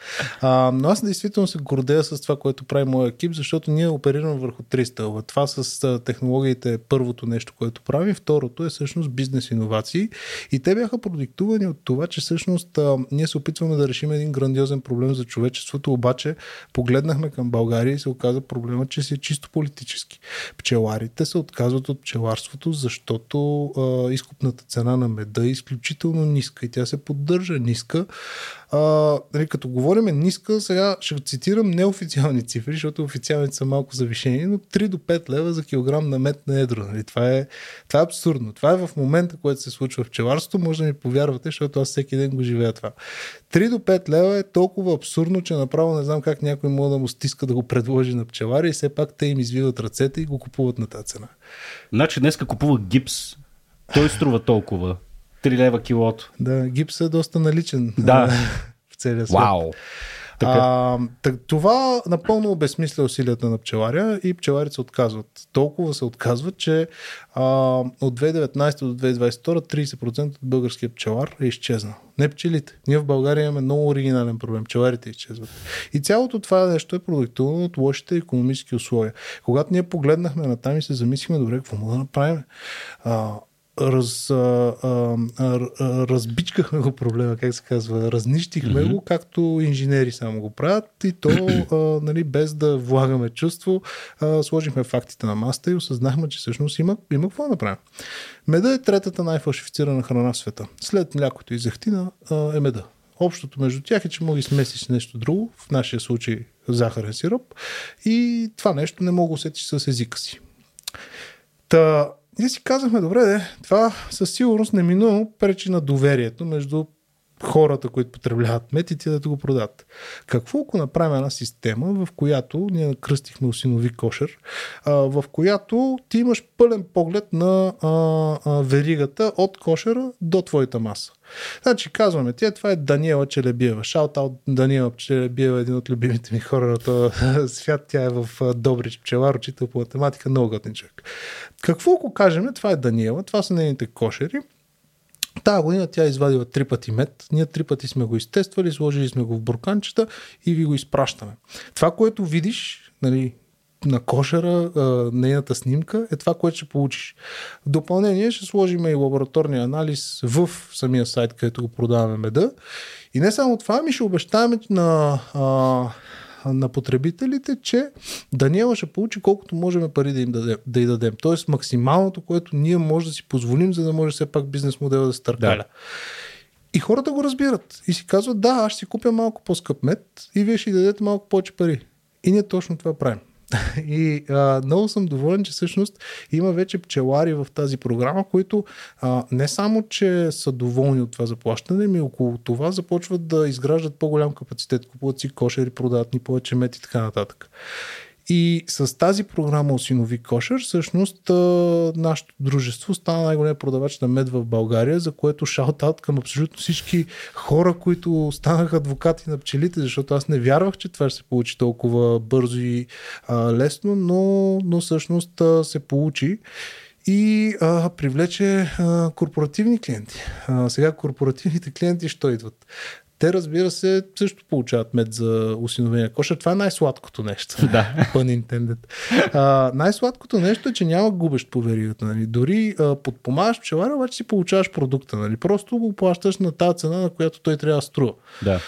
А, но аз действително се гордея с това, което прави моя екип, защото ние оперираме върху три стълба. Това с технологиите е първото нещо, което правим. Второто е всъщност бизнес иновации. И те бяха продиктувани от това, че всъщност ние се опитваме да решим един грандиозен проблем за човечеството, обаче погледнахме към България и се оказа проблема, че си е чисто политически. Пчеларите се отказват от пчеларството, защото а, изкупната цена на меда е изключително ниска и тя се поддържа ниска. А, нали, като говорим ниска, сега ще цитирам неофициални цифри, защото официалните са малко завишени, но 3 до 5 лева за килограм на мед на едро. Нали? Това, е, това е абсурдно. Това е в момента, което се случва в пчеларството. Може да ми повярвате, защото аз всеки ден го живея това. 3 до 5 лева е толкова абсурдно, че направо не знам как някой може да му стиска да го предложи на пчелари и все пак те им извиват ръцете и го купуват на тази цена. Значи днеска купува гипс. Той струва толкова. 3 лева килото. Да, гипс е доста наличен да. в целия свят. Вау! Така. А, това напълно обезмисля усилията на пчеларя и пчеларите се отказват. Толкова се отказват, че а, от 2019 до 2022 30% от българския пчелар е изчезнал. Не пчелите. Ние в България имаме много оригинален проблем. Пчеларите изчезват. И цялото това нещо е продуктувано от лошите економически условия. Когато ние погледнахме на там и се замислихме, добре, какво мога да направим? А, раз, а, а, разбичкахме го проблема, как се казва, разнищихме mm-hmm. го, както инженери само го правят и то а, нали, без да влагаме чувство, а, сложихме фактите на маста и осъзнахме, че всъщност има, има какво да направим. Меда е третата най-фалшифицирана храна в света. След млякото и зехтина а, е меда. Общото между тях е, че мога да смесиш нещо друго, в нашия случай захарен сироп, и това нещо не мога да усетиш с езика си. Та, ние си казахме, добре, де, това със сигурност неминуемо пречи на доверието между хората, които потребяват мед да го продадат. Какво ако направим една система, в която ние кръстихме осинови кошер, в която ти имаш пълен поглед на веригата от кошера до твоята маса. Значи казваме ти, това е Даниела Челебиева. Шаут-аут Даниела Челебиева е един от любимите ми хора на този свят. Тя е в Добрич пчелар, учител по математика, много готин човек. Какво ако кажем, това е Даниела, това са нейните кошери, Тая година тя е извадила три пъти мед. Ние три пъти сме го изтествали, сложили сме го в бурканчета и ви го изпращаме. Това, което видиш, нали, на кошера, нейната снимка, е това, което ще получиш. В допълнение ще сложим и лабораторния анализ в самия сайт, където го продаваме меда. И не само това, ми ще обещаваме на а, на потребителите, че Даниела ще получи колкото можем пари да им дадем, да й дадем. Тоест максималното, което ние може да си позволим, за да може все пак бизнес модела да се търкаля. Да. И хората го разбират и си казват, да, аз ще си купя малко по-скъп мед и вие ще дадете малко повече пари. И ние точно това правим. И а, много съм доволен, че всъщност има вече пчелари в тази програма, които а, не само, че са доволни от това заплащане, ми около това започват да изграждат по-голям капацитет, купуват си кошери, продават ни повече мет и така нататък. И с тази програма Осинови кошер, всъщност нашето дружество стана най-голям продавач на мед в България, за което шаутаут към абсолютно всички хора, които станаха адвокати на пчелите, защото аз не вярвах, че това ще се получи толкова бързо и а, лесно, но, но всъщност а, се получи и а, привлече а, корпоративни клиенти. А, сега корпоративните клиенти що идват? Те, разбира се, също получават мед за осиновения кошер. Това е най-сладкото нещо. Да. Pun intended. А, най-сладкото нещо е, че няма губещ по веригата. Нали. Дори а, подпомагаш пчеларя, обаче си получаваш продукта. Нали. Просто го плащаш на тази цена, на която той трябва да струва. Да.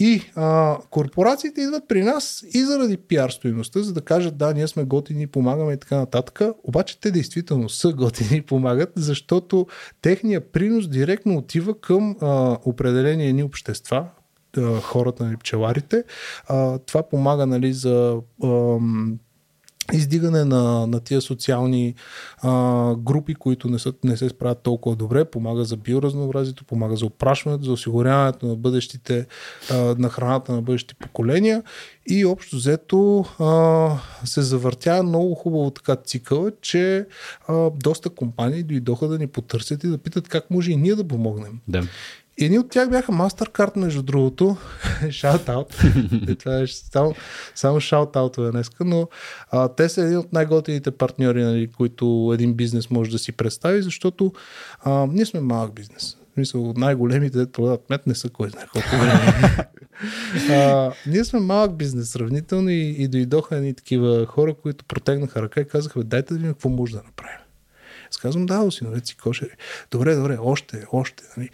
И а, корпорациите идват при нас и заради пиар стоиността, за да кажат да, ние сме готини, помагаме и така нататък. Обаче те действително са готини и помагат, защото техният принос директно отива към а, определени едни общества, хората, нали, пчеларите. А, това помага нали, за а, издигане на, на тия социални а, групи, които не, са, не се справят толкова добре, помага за биоразнообразието, помага за опрашването, за осигуряването на бъдещите, а, на храната на бъдещите поколения и общо взето а, се завъртя много хубаво така цикъл, че а, доста компании дойдоха да ни потърсят и да питат как може и ние да помогнем. Да. Едни от тях бяха MasterCard, между другото. Това е само, само shout-out днеска, но а, те са един от най-готините партньори, нали, които един бизнес може да си представи, защото а, ние сме малък бизнес. Мисъл, най-големите, да продават мет, не са кой знае колко а, Ние сме малък бизнес сравнително и, и дойдоха едни такива хора, които протегнаха ръка и казаха, дайте да видим какво може да направим. Аз казвам, да, осиновеци кошери. Добре, добре, още, още. Нали?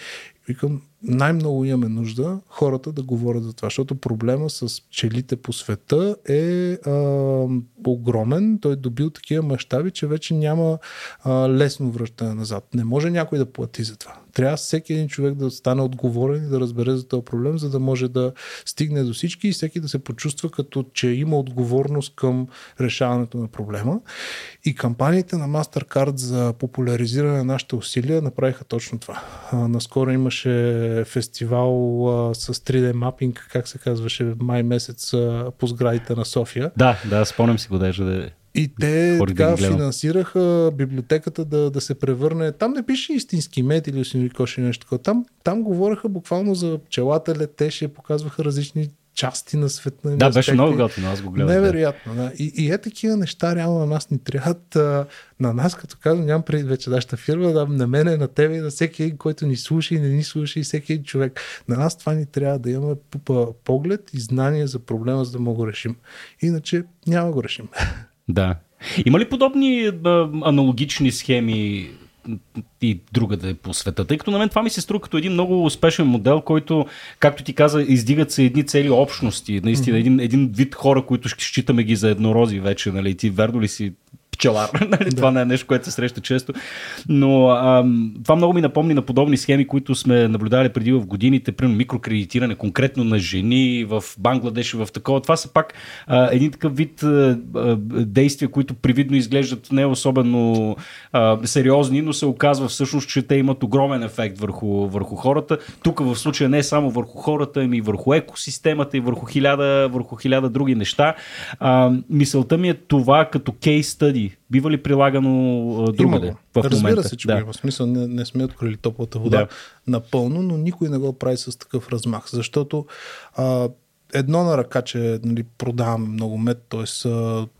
Викам, най-много имаме нужда хората да говорят за това, защото проблема с пчелите по света е а, огромен. Той е добил такива мащаби, че вече няма а, лесно връщане назад. Не може някой да плати за това. Трябва всеки един човек да стане отговорен и да разбере за този проблем, за да може да стигне до всички и всеки да се почувства като, че има отговорност към решаването на проблема. И кампаниите на MasterCard за популяризиране на нашите усилия направиха точно това. Наскоро имаше фестивал с 3D мапинг, как се казваше, май месец по сградите на София. Да, да, спомням си го даже да и те така финансираха библиотеката да, да се превърне. Там не пише истински мед или осинови коши нещо такова. Там, там говореха буквално за пчелата, летеше, показваха различни части на света. Да, беше много готино, аз го гледах. Невероятно, да. И, и е такива неща реално на нас ни трябват. А, на нас, като казвам, нямам преди вече нашата фирма, да, на мене, на тебе и на всеки един, който ни слуша и не ни слуша и всеки един човек. На нас това ни трябва да имаме поглед и знание за проблема, за да мога го решим. Иначе няма го решим. Да. Има ли подобни а, аналогични схеми и друга да е по света. Тъй като на мен това ми се струва като един много успешен модел, който, както ти каза, издигат се едни цели общности. Наистина, един, един вид хора, които считаме ги за еднорози вече. Нали? Ти верно ли си пчелар. Нали, това не е нещо, което се среща често. Но а, това много ми напомни на подобни схеми, които сме наблюдавали преди в годините, примерно микрокредитиране конкретно на жени в Бангладеш и в такова. Това са пак а, един такъв вид а, а, действия, които привидно изглеждат не особено а, сериозни, но се оказва всъщност, че те имат огромен ефект върху, върху хората. Тук в случая не само върху хората, ами върху екосистемата и върху хиляда, върху хиляда други неща. А, мисълта ми е това като кейс стъди. Бива ли прилагано другаде в Разбира момента? се, че да. има смисъл. Не, не сме открили топлата вода да. напълно, но никой не го прави с такъв размах, защото а, едно на ръка, че нали, продаваме много мед, т.е.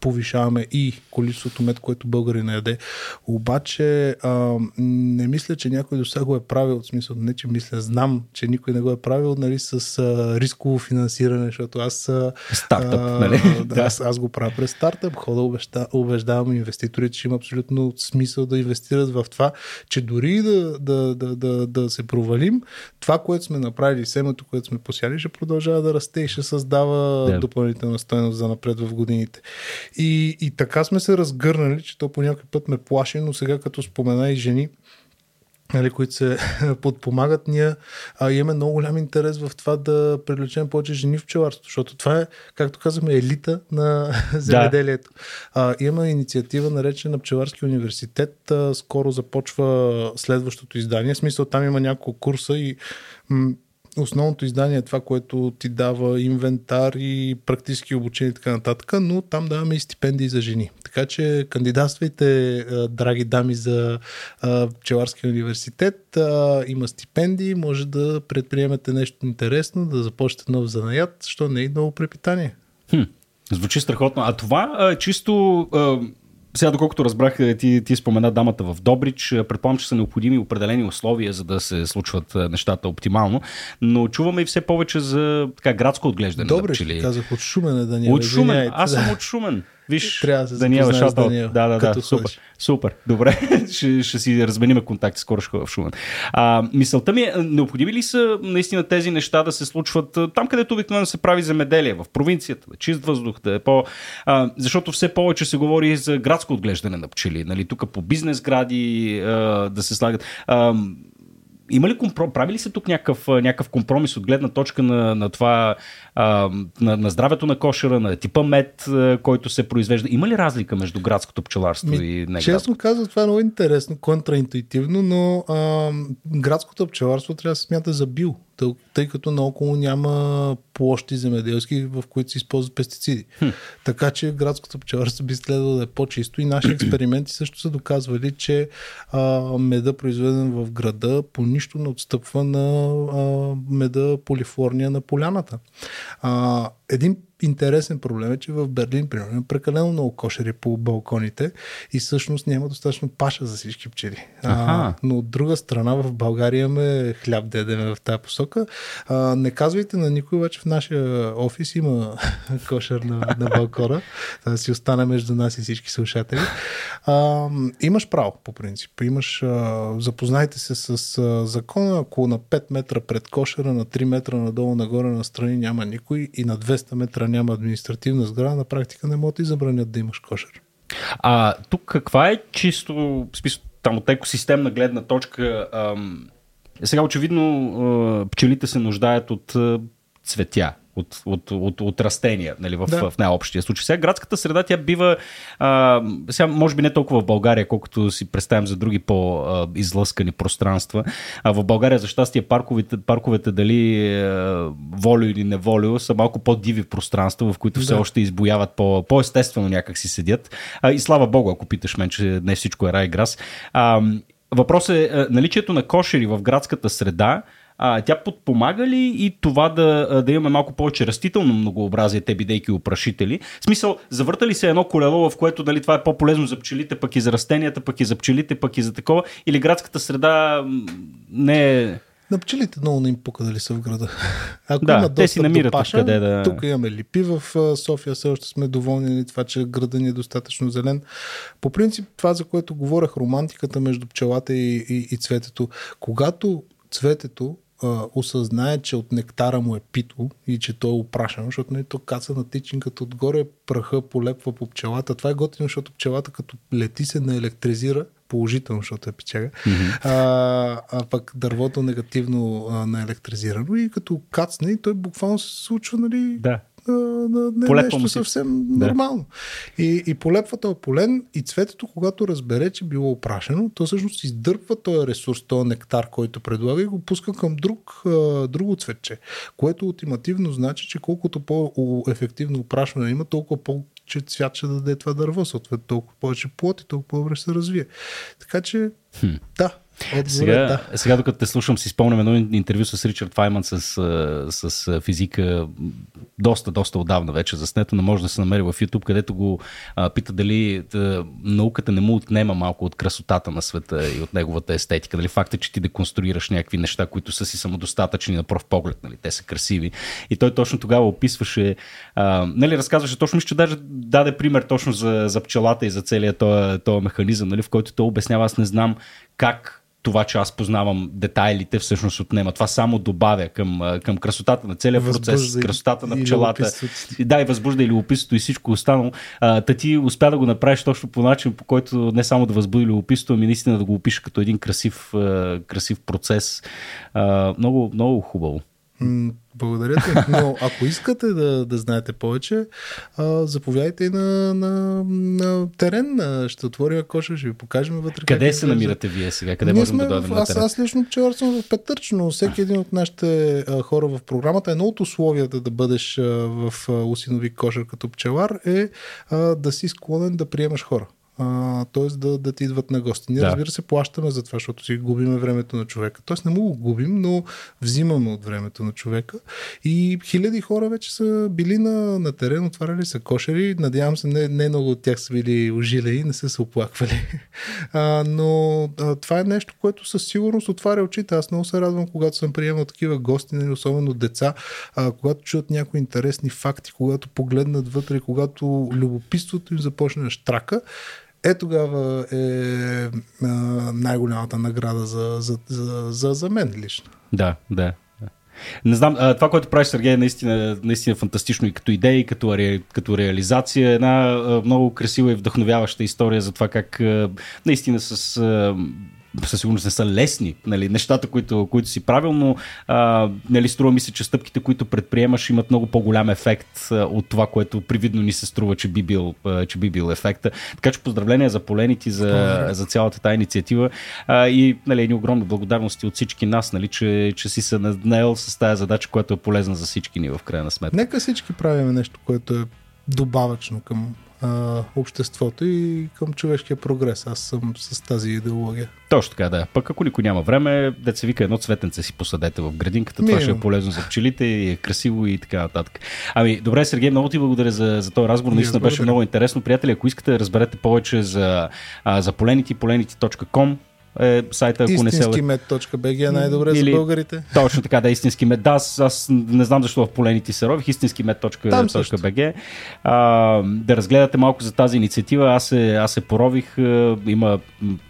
повишаваме и количеството мед, което българи не яде. Обаче а, не мисля, че някой до сега го е правил, в смисъл не, че мисля, знам, че никой не го е правил нали, с а, рисково финансиране, защото аз... Стартъп, а, нали? Да, аз, аз го правя през стартъп, хода убежда, убеждавам инвеститорите, че има абсолютно смисъл да инвестират в това, че дори да, да, да, да, да се провалим, това, което сме направили, семето, което сме посяли, ще продължава да расте и ще създава да. допълнителна стоеност за напред в годините. И, и така сме се разгърнали, че то по някой път ме плаши, но сега като спомена и жени, нали, които се подпомагат, ние а, имаме много голям интерес в това да привлечем повече жени в пчеларството, защото това е, както казахме, елита на земеделието. Да. А, имаме инициатива, наречена Пчеларски университет. А, скоро започва следващото издание. В смисъл, там има няколко курса и м- основното издание е това, което ти дава инвентар и практически обучение и така нататък, но там даваме и стипендии за жени. Така че кандидатствайте, драги дами, за Пчеларския университет. Има стипендии, може да предприемете нещо интересно, да започнете нов занаят, що не е ново препитание. Хм, звучи страхотно. А това чисто сега, доколкото разбрах, е, ти, ти спомена дамата в Добрич. Е, предполагам, че са необходими определени условия, за да се случват е, нещата оптимално. Но чуваме и все повече за така, градско отглеждане. Добре, на казах от Шумен е Даниел. От Шумен. Аз съм от Шумен. Виж, Трябва да се Даниел, защото... Даниел, да, да, да, супер, супер. Добре, ще, ще си размениме контакти, скоро ще в Шумен. А, мисълта ми е, необходими ли са наистина тези неща да се случват там, където обикновено се прави земеделие, в провинцията, да чист въздух, да е по... А, защото все повече се говори за градско отглеждане на пчели, нали, тук по бизнес гради а, да се слагат... А, има ли компром... прави ли се тук някакъв, някакъв компромис от гледна точка на, на това, а, на, на здравето на кошера, на типа мед, който се произвежда? Има ли разлика между градското пчеларство Ми, и не Честно казвам, това е много интересно, контраинтуитивно, но а, градското пчеларство трябва да се смята за био тъй като наоколо няма площи земеделски, в които се използват пестициди. Хм. Така че градското пчеларство би следвало да е по-чисто и наши експерименти също са доказвали, че а, меда, произведен в града, по нищо не отстъпва на а, меда полифлорния на поляната. А, един интересен проблем е, че в Берлин, примерно, прекалено много кошери по балконите и всъщност няма достатъчно паша за всички пчели. А, но от друга страна в България имаме хляб дедеме в тази посока. А, не казвайте на никой, обаче в нашия офис има кошер на, на балкона. Да си остане между нас и всички слушатели. А, имаш право, по принцип. Имаш, а, запознайте се с а, закона, ако на 5 метра пред кошера, на 3 метра надолу, нагоре, на страни няма никой и на 200 метра няма административна сграда, на практика не могат да забранят да имаш кошер. А тук каква е чисто, смисъл, там от екосистемна гледна точка, ам, сега очевидно пчелите се нуждаят от цветя, от, от, от, от растения, нали, в, да. в най-общия случай. Сега градската среда, тя бива, а, сега може би не толкова в България, колкото си представям за други по-излъскани пространства. А в България, за щастие, парковете, парковете дали а, волю или неволю, са малко по-диви пространства, в които все да. още избояват по, по-естествено някак си седят. А, и слава богу, ако питаш мен, че не всичко е рай грас. А, Въпросът е наличието на кошери в градската среда, а, тя подпомага ли и това да, да имаме малко повече растително многообразие, те бидейки опрашители? В смисъл, завърта ли се едно колело, в което дали това е по-полезно за пчелите, пък и за растенията, пък и за пчелите, пък и за такова? Или градската среда не е... На пчелите много не им пука дали са в града. Ако да, има те си намират паша, къде да... Тук имаме липи в София, все още сме доволни това, че града ни е достатъчно зелен. По принцип, това, за което говорех, романтиката между пчелата и, и, и цветето. Когато цветето а, осъзнае, че от нектара му е пито и че той е опрашен, защото нали, то каца на тичинката отгоре, праха полепва по пчелата. Това е готино, защото пчелата като лети се наелектризира положително, защото е печага, mm-hmm. а, а пък дървото негативно а, наелектризирано и като кацне той буквално се случва нали, Да. Полепва нещо се. съвсем Да. нормално. И, и полепва този полен и цветето, когато разбере, че било опрашено, то всъщност издърпва този ресурс, този нектар, който предлага и го пуска към друг, друго цветче, което ултимативно значи, че колкото по-ефективно опрашване има, толкова по че цвят ще даде това дърво, съответно толкова повече плод и толкова ще се развие. Така че, да, отговорът е Сега, да. сега, докато те слушам, си спомням едно интервю с Ричард Файман с, с физика доста, доста отдавна вече заснето, не може да се намери в YouTube, където го а, пита дали а, науката не му отнема малко от красотата на света и от неговата естетика. Дали факта, че ти деконструираш някакви неща, които са си самодостатъчни на пръв поглед, нали, те са красиви. И той точно тогава описваше, а, нали, разказваше точно, че даже даде пример точно за, за пчелата и за целият този механизъм, нали, в който той обяснява, аз не знам как това, че аз познавам детайлите, всъщност отнема. Това само добавя към, към красотата на целия процес, и- красотата на и пчелата. любопитството. И Да, и възбужда и любопитството и всичко останало. А, та ти успя да го направиш точно по начин, по който не само да възбуди любопитството, ами наистина да го опишеш като един красив, красив процес. А, много, много хубаво. Благодаря ти. Но ако искате да, да знаете повече, а, заповядайте и на, на, на терен. Ще отворим коша, ще ви покажем вътре. Къде се намирате вие сега? Къде Ние можем сме да дойдем в, на аз, терен? аз лично пчеларствам в Петърч, но всеки един от нашите а, хора в програмата, едно от условията да бъдеш а, в а, усинови кошер като пчелар е а, да си склонен да приемаш хора. т.е. да, да ти идват на гости. Ние, Да. разбира се, плащаме за това, защото си губиме времето на човека. Тоест не му го губим, но взимаме от времето на човека. И хиляди хора вече са били на, на терен, отваряли са кошери. Надявам се, не, не много от тях са били ожилеи, не са се оплаквали. А, но а, това е нещо, което със сигурност отваря очите. Аз много се радвам, когато съм приемал такива гости, нали, особено деца, а, когато чуят някои интересни факти, когато погледнат вътре, когато любопитството им започне да штрака. Е тогава е най-голямата награда за, за, за, за, мен лично. Да, да. Не знам, това, което правиш, Сергей, е наистина, наистина фантастично и като идея, и като, ре, като реализация. Една много красива и вдъхновяваща история за това как наистина с. Със сигурност не са лесни нали, нещата, които, които си правил, но а, нали, струва ми се, че стъпките, които предприемаш, имат много по-голям ефект а, от това, което привидно ни се струва, че би бил, а, че би бил ефекта. Така че поздравления за полените, за, за цялата тази инициатива а, и нали, едни огромни благодарности от всички нас, нали, че, че си се наел с тази задача, която е полезна за всички ни в крайна сметка. Нека всички правим нещо, което е добавъчно към а, обществото и към човешкия прогрес. Аз съм с тази идеология. Точно така, да. Пък ако никой няма време, деца вика едно цветенце си посадете в градинката. Това ще е Минимум. полезно за пчелите и е красиво и така нататък. Ами, добре, Сергей, много ти благодаря за, за този разговор. Наистина беше много интересно. Приятели, ако искате да разберете повече за, а, за полените, полените.com е сайта, ако не се... Е най-добре Или- за българите. Точно така, да, истински мед. Да, аз, аз не знам защо в полените се рових, истински Там също. med.bg. А, да разгледате малко за тази инициатива. Аз се, аз се порових. Има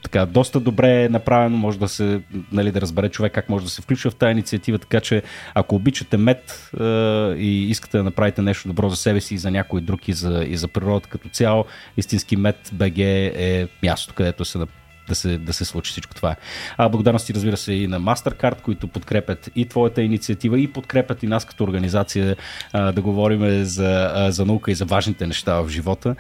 така доста добре направено. Може да се, нали, да разбере човек как може да се включва в тази инициатива. Така че, ако обичате мед а, и искате да направите нещо добро за себе си и за някой друг и за, и за природата като цяло, истински мед БГ е мястото, където се да се, да се случи всичко това. А, благодарности, разбира се, и на MasterCard, които подкрепят и твоята инициатива, и подкрепят и нас като организация а, да говорим за, а, за наука и за важните неща в живота.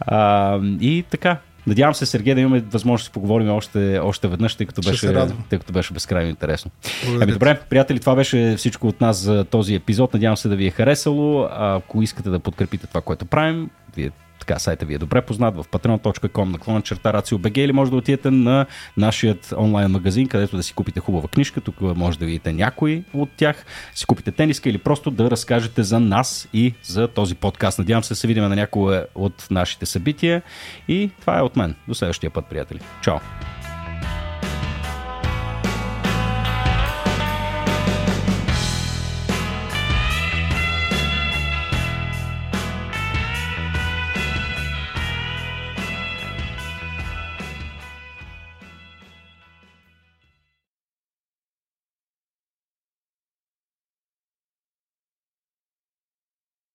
А, и така, Надявам се, Сергей, да имаме възможност да поговорим още, още веднъж, тъй като, беше, тъй като беше безкрайно интересно. Благодаря Ами добре, приятели, това беше всичко от нас за този епизод. Надявам се да ви е харесало. Ако искате да подкрепите това, което правим, вие така, сайта ви е добре познат в patreon.com наклона черта RACIO.BG или може да отидете на нашият онлайн магазин, където да си купите хубава книжка. Тук може да видите някой от тях, си купите тениска или просто да разкажете за нас и за този подкаст. Надявам се да се видим на някое от нашите събития и това е от мен. До следващия път, приятели. Чао!